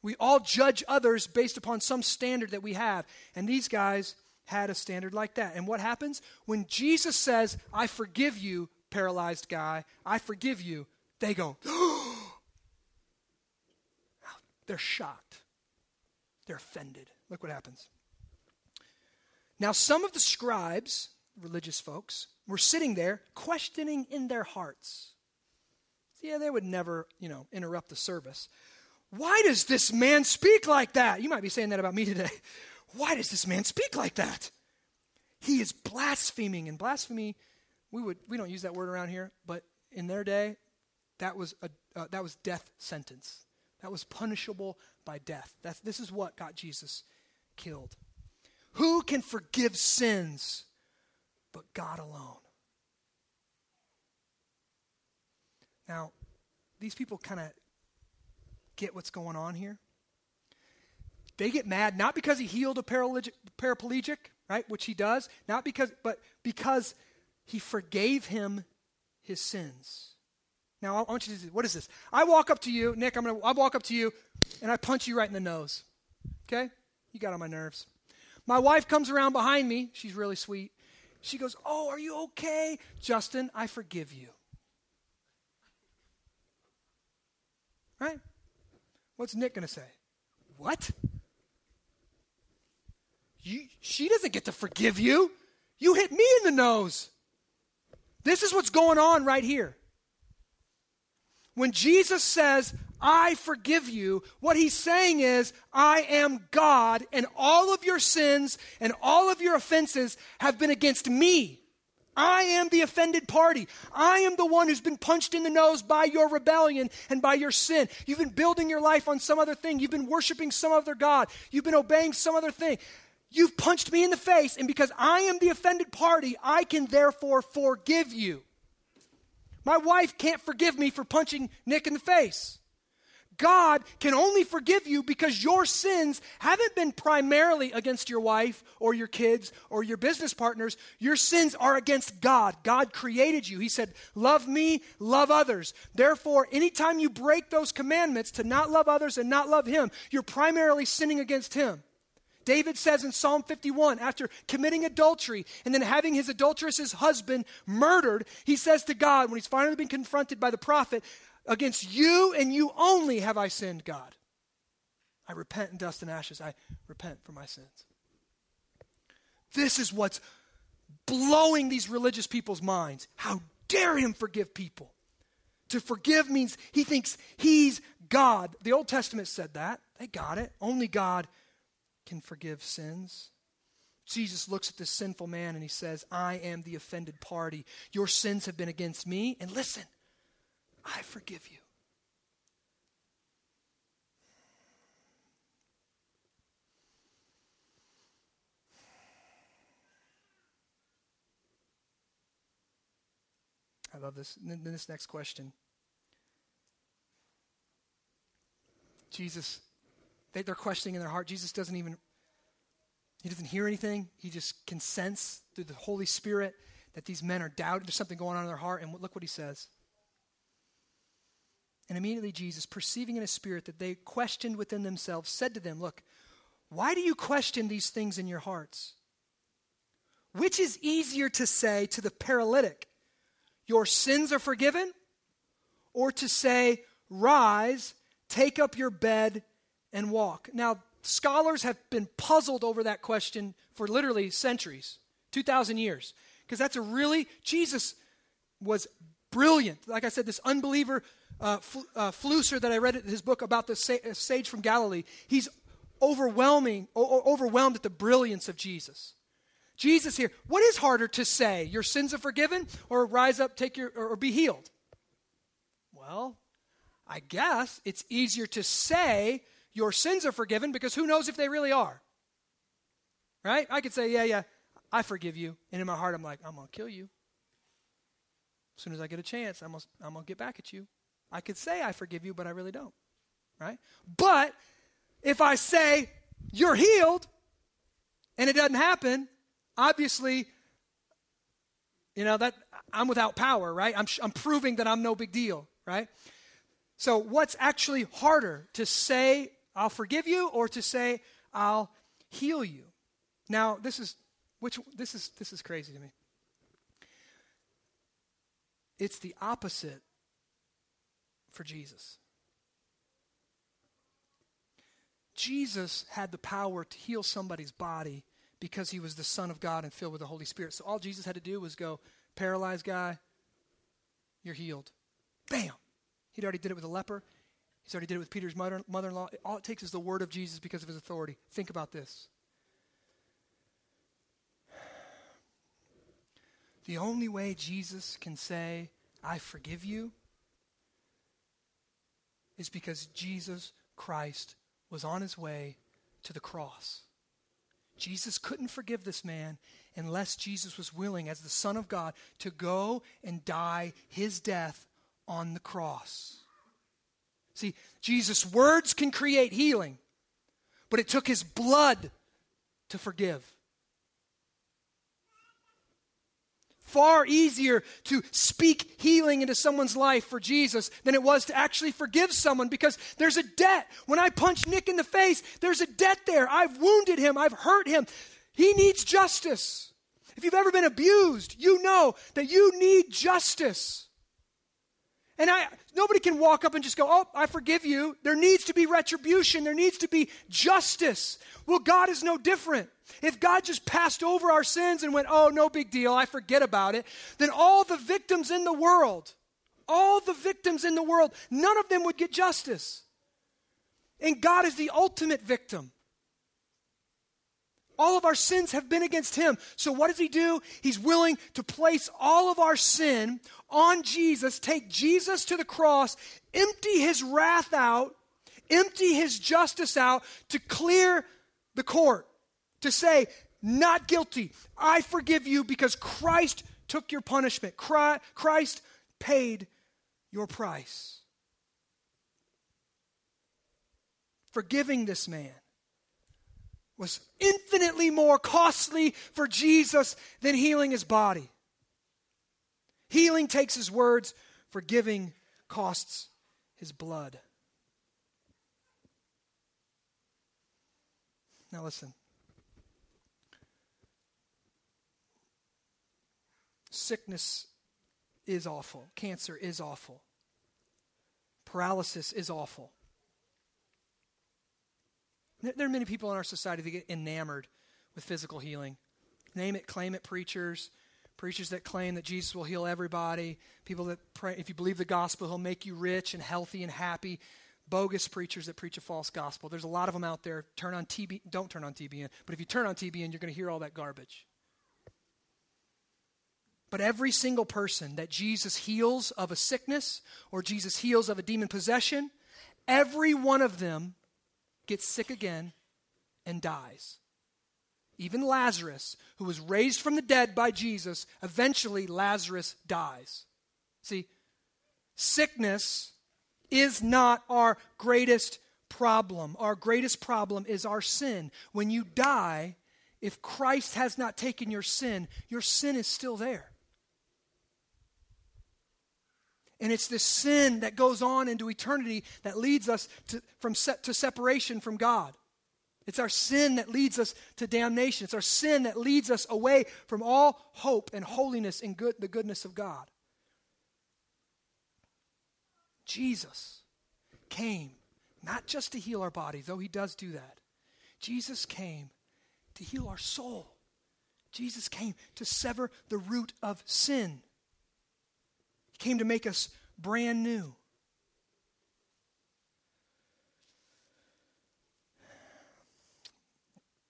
We all judge others based upon some standard that we have. And these guys had a standard like that. And what happens? When Jesus says, I forgive you, paralyzed guy, I forgive you, they go, they're shocked. They're offended. Look what happens. Now, some of the scribes, religious folks, were sitting there questioning in their hearts. Yeah, they would never, you know, interrupt the service. Why does this man speak like that? You might be saying that about me today. Why does this man speak like that? He is blaspheming. And blasphemy, we, would, we don't use that word around here, but in their day, that was, a, uh, that was death sentence. That was punishable by death. That's, this is what got Jesus killed. Who can forgive sins but God alone? Now, these people kind of get what's going on here. They get mad not because he healed a paraplegic, right, which he does, not because, but because he forgave him his sins. Now, I want you to what is this? I walk up to you, Nick, I'm gonna, I walk up to you, and I punch you right in the nose. Okay? You got on my nerves. My wife comes around behind me. She's really sweet. She goes, Oh, are you okay? Justin, I forgive you. Right? What's Nick going to say? What? You, she doesn't get to forgive you. You hit me in the nose. This is what's going on right here. When Jesus says, I forgive you, what he's saying is, I am God, and all of your sins and all of your offenses have been against me. I am the offended party. I am the one who's been punched in the nose by your rebellion and by your sin. You've been building your life on some other thing. You've been worshiping some other God. You've been obeying some other thing. You've punched me in the face, and because I am the offended party, I can therefore forgive you. My wife can't forgive me for punching Nick in the face. God can only forgive you because your sins haven't been primarily against your wife or your kids or your business partners. Your sins are against God. God created you. He said, Love me, love others. Therefore, anytime you break those commandments to not love others and not love Him, you're primarily sinning against Him. David says in Psalm 51, after committing adultery and then having his adulteress's husband murdered, he says to God, when he's finally been confronted by the prophet, Against you and you only have I sinned, God. I repent in dust and ashes. I repent for my sins. This is what's blowing these religious people's minds. How dare him forgive people? To forgive means he thinks he's God. The Old Testament said that. They got it. Only God can forgive sins. Jesus looks at this sinful man and he says, I am the offended party. Your sins have been against me. And listen, I forgive you. I love this. And then this next question. Jesus, they, they're questioning in their heart. Jesus doesn't even, he doesn't hear anything. He just can sense through the Holy Spirit that these men are doubting. There's something going on in their heart. And look what he says. And immediately Jesus, perceiving in his spirit that they questioned within themselves, said to them, Look, why do you question these things in your hearts? Which is easier to say to the paralytic, Your sins are forgiven? Or to say, Rise, take up your bed, and walk? Now, scholars have been puzzled over that question for literally centuries, 2,000 years, because that's a really, Jesus was brilliant. Like I said, this unbeliever uh, uh, Flusser that I read in his book about the sa- uh, sage from Galilee, he's overwhelming, o- overwhelmed at the brilliance of Jesus. Jesus here, what is harder to say? Your sins are forgiven or rise up, take your, or, or be healed? Well, I guess it's easier to say your sins are forgiven because who knows if they really are? Right? I could say, yeah, yeah, I forgive you. And in my heart, I'm like, I'm going to kill you. As soon as I get a chance, I'm going to get back at you. I could say I forgive you, but I really don't. Right? But if I say you're healed and it doesn't happen, obviously, you know, that I'm without power, right? I'm, I'm proving that I'm no big deal, right? So, what's actually harder to say, I'll forgive you, or to say, I'll heal you? Now, this is which this is this is crazy to me. It's the opposite for Jesus. Jesus had the power to heal somebody's body because he was the Son of God and filled with the Holy Spirit. So all Jesus had to do was go, paralyzed guy, you're healed. Bam! He'd already did it with a leper. He's already did it with Peter's mother in law. All it takes is the word of Jesus because of his authority. Think about this. The only way Jesus can say, I forgive you, is because Jesus Christ was on his way to the cross. Jesus couldn't forgive this man unless Jesus was willing, as the Son of God, to go and die his death on the cross. See, Jesus' words can create healing, but it took his blood to forgive. Far easier to speak healing into someone's life for Jesus than it was to actually forgive someone because there's a debt. When I punch Nick in the face, there's a debt there. I've wounded him, I've hurt him. He needs justice. If you've ever been abused, you know that you need justice. And I nobody can walk up and just go, "Oh, I forgive you." There needs to be retribution. There needs to be justice. Well, God is no different. If God just passed over our sins and went, "Oh, no big deal. I forget about it," then all the victims in the world, all the victims in the world, none of them would get justice. And God is the ultimate victim. All of our sins have been against him. So what does he do? He's willing to place all of our sin on Jesus, take Jesus to the cross, empty his wrath out, empty his justice out to clear the court, to say, not guilty. I forgive you because Christ took your punishment. Christ paid your price. Forgiving this man was infinitely more costly for Jesus than healing his body. Healing takes his words, forgiving costs his blood. Now, listen. Sickness is awful. Cancer is awful. Paralysis is awful. There are many people in our society that get enamored with physical healing. Name it, claim it preachers, preachers that claim that Jesus will heal everybody, people that pray, if you believe the gospel, he'll make you rich and healthy and happy. Bogus preachers that preach a false gospel. There's a lot of them out there. Turn on TB, don't turn on TBN, but if you turn on TBN, you're going to hear all that garbage. But every single person that Jesus heals of a sickness or Jesus heals of a demon possession, every one of them gets sick again and dies. Even Lazarus, who was raised from the dead by Jesus, eventually Lazarus dies. See, sickness is not our greatest problem. Our greatest problem is our sin. When you die, if Christ has not taken your sin, your sin is still there. And it's this sin that goes on into eternity that leads us to, from se- to separation from God. It's our sin that leads us to damnation. It's our sin that leads us away from all hope and holiness and good, the goodness of God. Jesus came not just to heal our body, though he does do that. Jesus came to heal our soul. Jesus came to sever the root of sin. He came to make us brand new.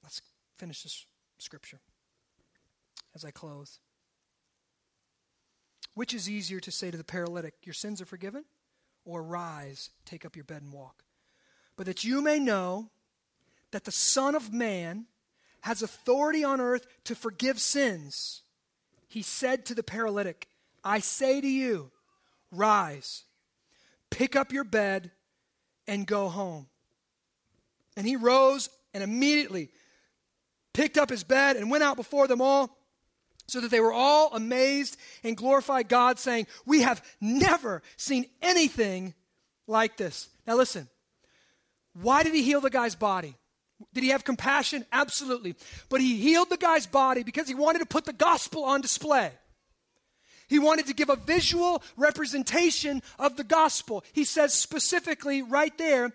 Let's finish this scripture as I close. Which is easier to say to the paralytic, Your sins are forgiven? Or rise, take up your bed and walk? But that you may know that the Son of Man has authority on earth to forgive sins, he said to the paralytic, I say to you, rise, pick up your bed, and go home. And he rose and immediately picked up his bed and went out before them all, so that they were all amazed and glorified God, saying, We have never seen anything like this. Now, listen, why did he heal the guy's body? Did he have compassion? Absolutely. But he healed the guy's body because he wanted to put the gospel on display. He wanted to give a visual representation of the gospel. He says specifically right there,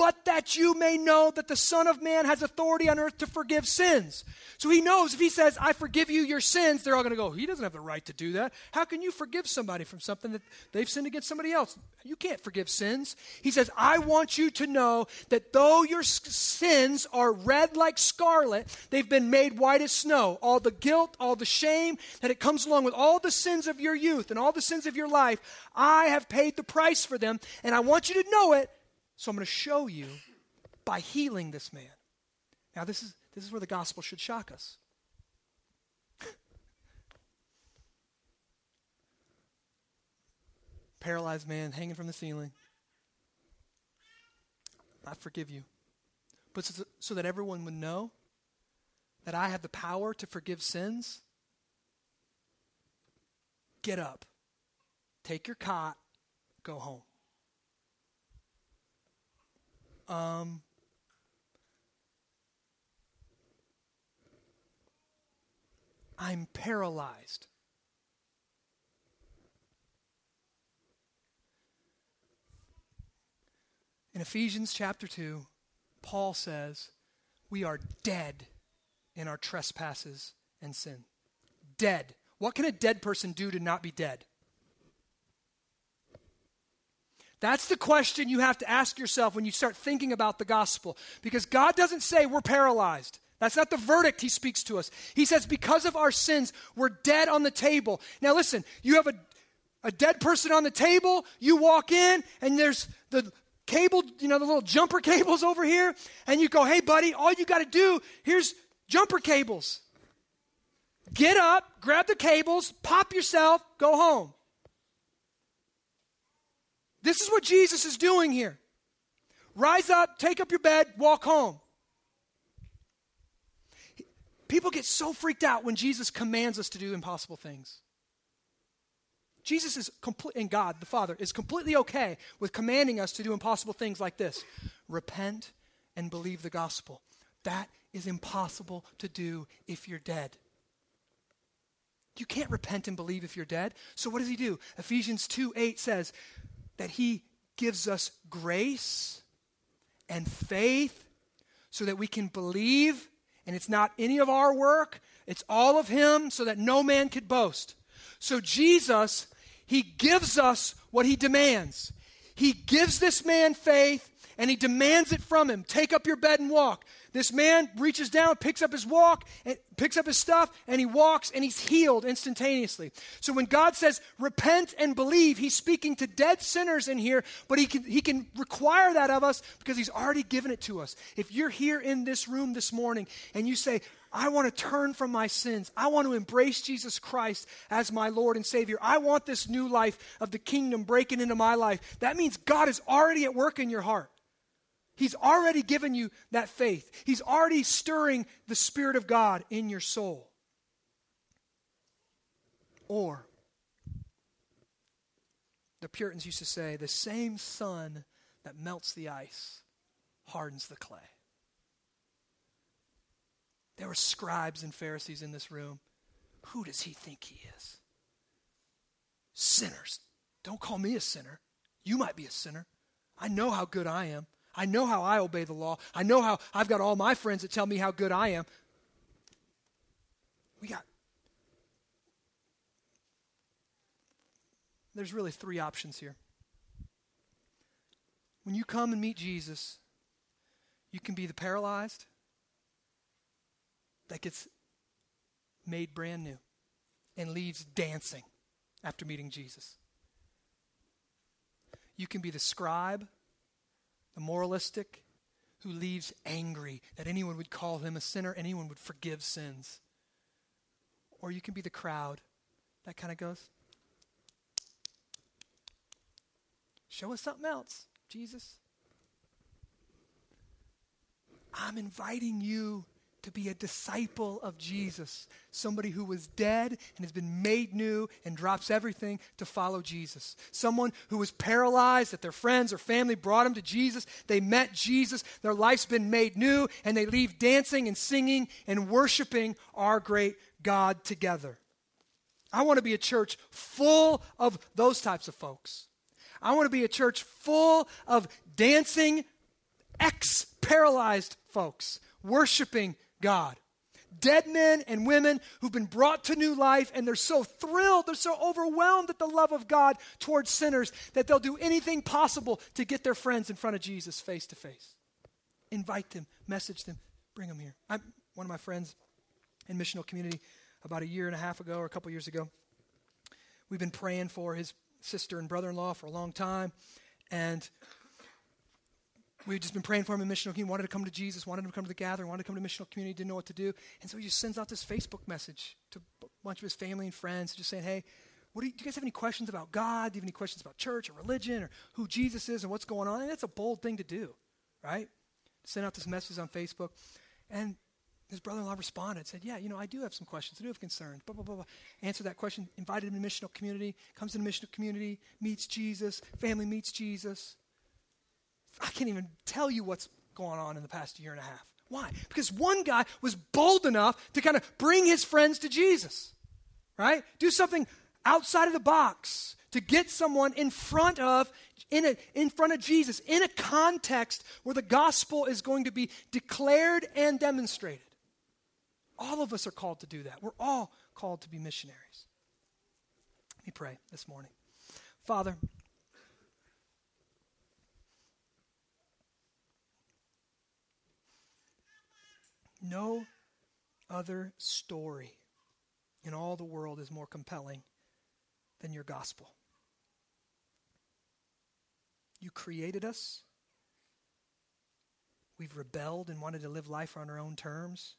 but that you may know that the Son of Man has authority on earth to forgive sins. So he knows if he says, I forgive you your sins, they're all going to go, he doesn't have the right to do that. How can you forgive somebody from something that they've sinned against somebody else? You can't forgive sins. He says, I want you to know that though your sins are red like scarlet, they've been made white as snow. All the guilt, all the shame that it comes along with all the sins of your youth and all the sins of your life, I have paid the price for them, and I want you to know it so I'm going to show you by healing this man. Now, this is, this is where the gospel should shock us. Paralyzed man hanging from the ceiling. I forgive you. But so, so that everyone would know that I have the power to forgive sins, get up, take your cot, go home. Um, I'm paralyzed. In Ephesians chapter 2, Paul says, We are dead in our trespasses and sin. Dead. What can a dead person do to not be dead? That's the question you have to ask yourself when you start thinking about the gospel. Because God doesn't say we're paralyzed. That's not the verdict he speaks to us. He says, because of our sins, we're dead on the table. Now, listen, you have a, a dead person on the table, you walk in, and there's the cable, you know, the little jumper cables over here, and you go, hey, buddy, all you got to do, here's jumper cables. Get up, grab the cables, pop yourself, go home. This is what Jesus is doing here. Rise up, take up your bed, walk home. People get so freaked out when Jesus commands us to do impossible things. Jesus is complete, and God, the Father, is completely okay with commanding us to do impossible things like this repent and believe the gospel. That is impossible to do if you're dead. You can't repent and believe if you're dead. So what does he do? Ephesians 2 8 says, that He gives us grace and faith so that we can believe, and it's not any of our work, it's all of Him so that no man could boast. So Jesus, He gives us what He demands. He gives this man faith and he demands it from him. Take up your bed and walk. This man reaches down, picks up his walk, and picks up his stuff, and he walks, and he's healed instantaneously. So when God says repent and believe, he's speaking to dead sinners in here, but he can, he can require that of us because he's already given it to us. If you're here in this room this morning and you say, I want to turn from my sins. I want to embrace Jesus Christ as my Lord and Savior. I want this new life of the kingdom breaking into my life. That means God is already at work in your heart. He's already given you that faith. He's already stirring the Spirit of God in your soul. Or, the Puritans used to say, the same sun that melts the ice hardens the clay. There were scribes and Pharisees in this room. Who does he think he is? Sinners. Don't call me a sinner. You might be a sinner. I know how good I am. I know how I obey the law. I know how I've got all my friends that tell me how good I am. We got. There's really three options here. When you come and meet Jesus, you can be the paralyzed that gets made brand new and leaves dancing after meeting Jesus. You can be the scribe the moralistic who leaves angry that anyone would call him a sinner, anyone would forgive sins. Or you can be the crowd that kind of goes, Show us something else, Jesus. I'm inviting you to be a disciple of Jesus, somebody who was dead and has been made new and drops everything to follow Jesus. Someone who was paralyzed that their friends or family brought them to Jesus. They met Jesus, their life's been made new, and they leave dancing and singing and worshiping our great God together. I want to be a church full of those types of folks. I want to be a church full of dancing ex paralyzed folks worshiping God. Dead men and women who've been brought to new life, and they're so thrilled, they're so overwhelmed at the love of God towards sinners that they'll do anything possible to get their friends in front of Jesus face to face. Invite them, message them, bring them here. I'm one of my friends in missional community about a year and a half ago or a couple years ago. We've been praying for his sister and brother in law for a long time. And we've just been praying for him in missional community, wanted to come to Jesus, wanted him to come to the gathering, wanted to come to missional community, didn't know what to do. And so he just sends out this Facebook message to a bunch of his family and friends, just saying, hey, what do, you, do you guys have any questions about God? Do you have any questions about church or religion or who Jesus is and what's going on? And that's a bold thing to do, right? Send out this message on Facebook. And his brother in law responded, said, Yeah, you know, I do have some questions. I do have concerns. Blah, blah, blah, blah. Answered that question, invited him to missional community, comes to the missional community, meets Jesus, family meets Jesus. I can't even tell you what's going on in the past year and a half. Why? Because one guy was bold enough to kind of bring his friends to Jesus, right? Do something outside of the box to get someone in front of in, a, in front of Jesus in a context where the gospel is going to be declared and demonstrated. All of us are called to do that. We're all called to be missionaries. Let me pray this morning. Father, no other story in all the world is more compelling than your gospel. You created us. We've rebelled and wanted to live life on our own terms.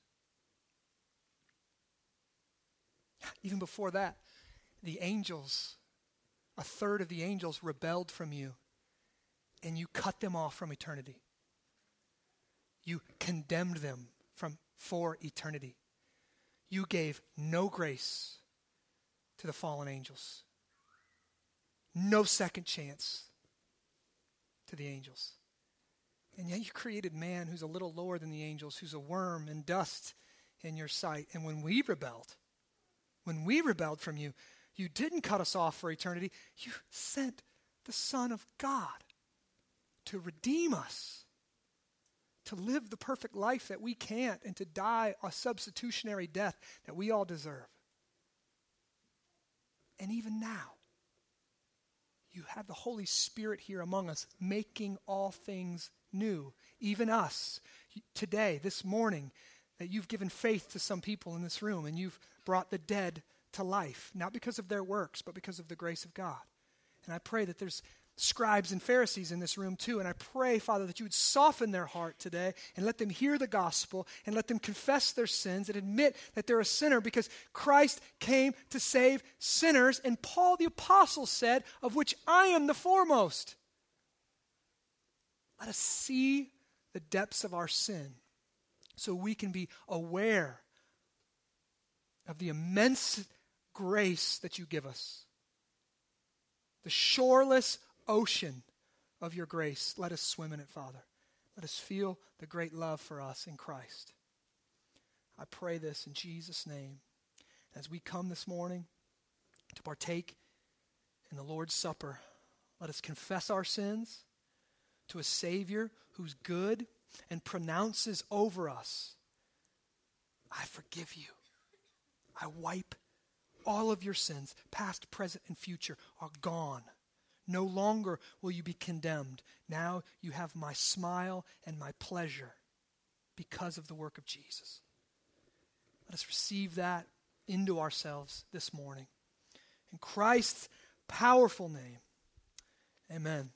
Even before that, the angels, a third of the angels rebelled from you, and you cut them off from eternity. You condemned them for eternity. You gave no grace to the fallen angels. No second chance to the angels. And yet you created man who's a little lower than the angels, who's a worm and dust in your sight. And when we rebelled, when we rebelled from you, you didn't cut us off for eternity. You sent the Son of God to redeem us, to live the perfect life that we can't, and to die a substitutionary death that we all deserve. And even now, you have the Holy Spirit here among us, making all things new, even us. Today, this morning, that you've given faith to some people in this room and you've brought the dead to life, not because of their works, but because of the grace of God. And I pray that there's scribes and Pharisees in this room too. And I pray, Father, that you would soften their heart today and let them hear the gospel and let them confess their sins and admit that they're a sinner because Christ came to save sinners. And Paul the Apostle said, Of which I am the foremost. Let us see the depths of our sin so we can be aware of the immense grace that you give us. The shoreless ocean of your grace. Let us swim in it, Father. Let us feel the great love for us in Christ. I pray this in Jesus' name. As we come this morning to partake in the Lord's Supper, let us confess our sins to a Savior who's good and pronounces over us, I forgive you. I wipe all of your sins, past, present, and future, are gone. No longer will you be condemned. Now you have my smile and my pleasure because of the work of Jesus. Let us receive that into ourselves this morning. In Christ's powerful name, amen.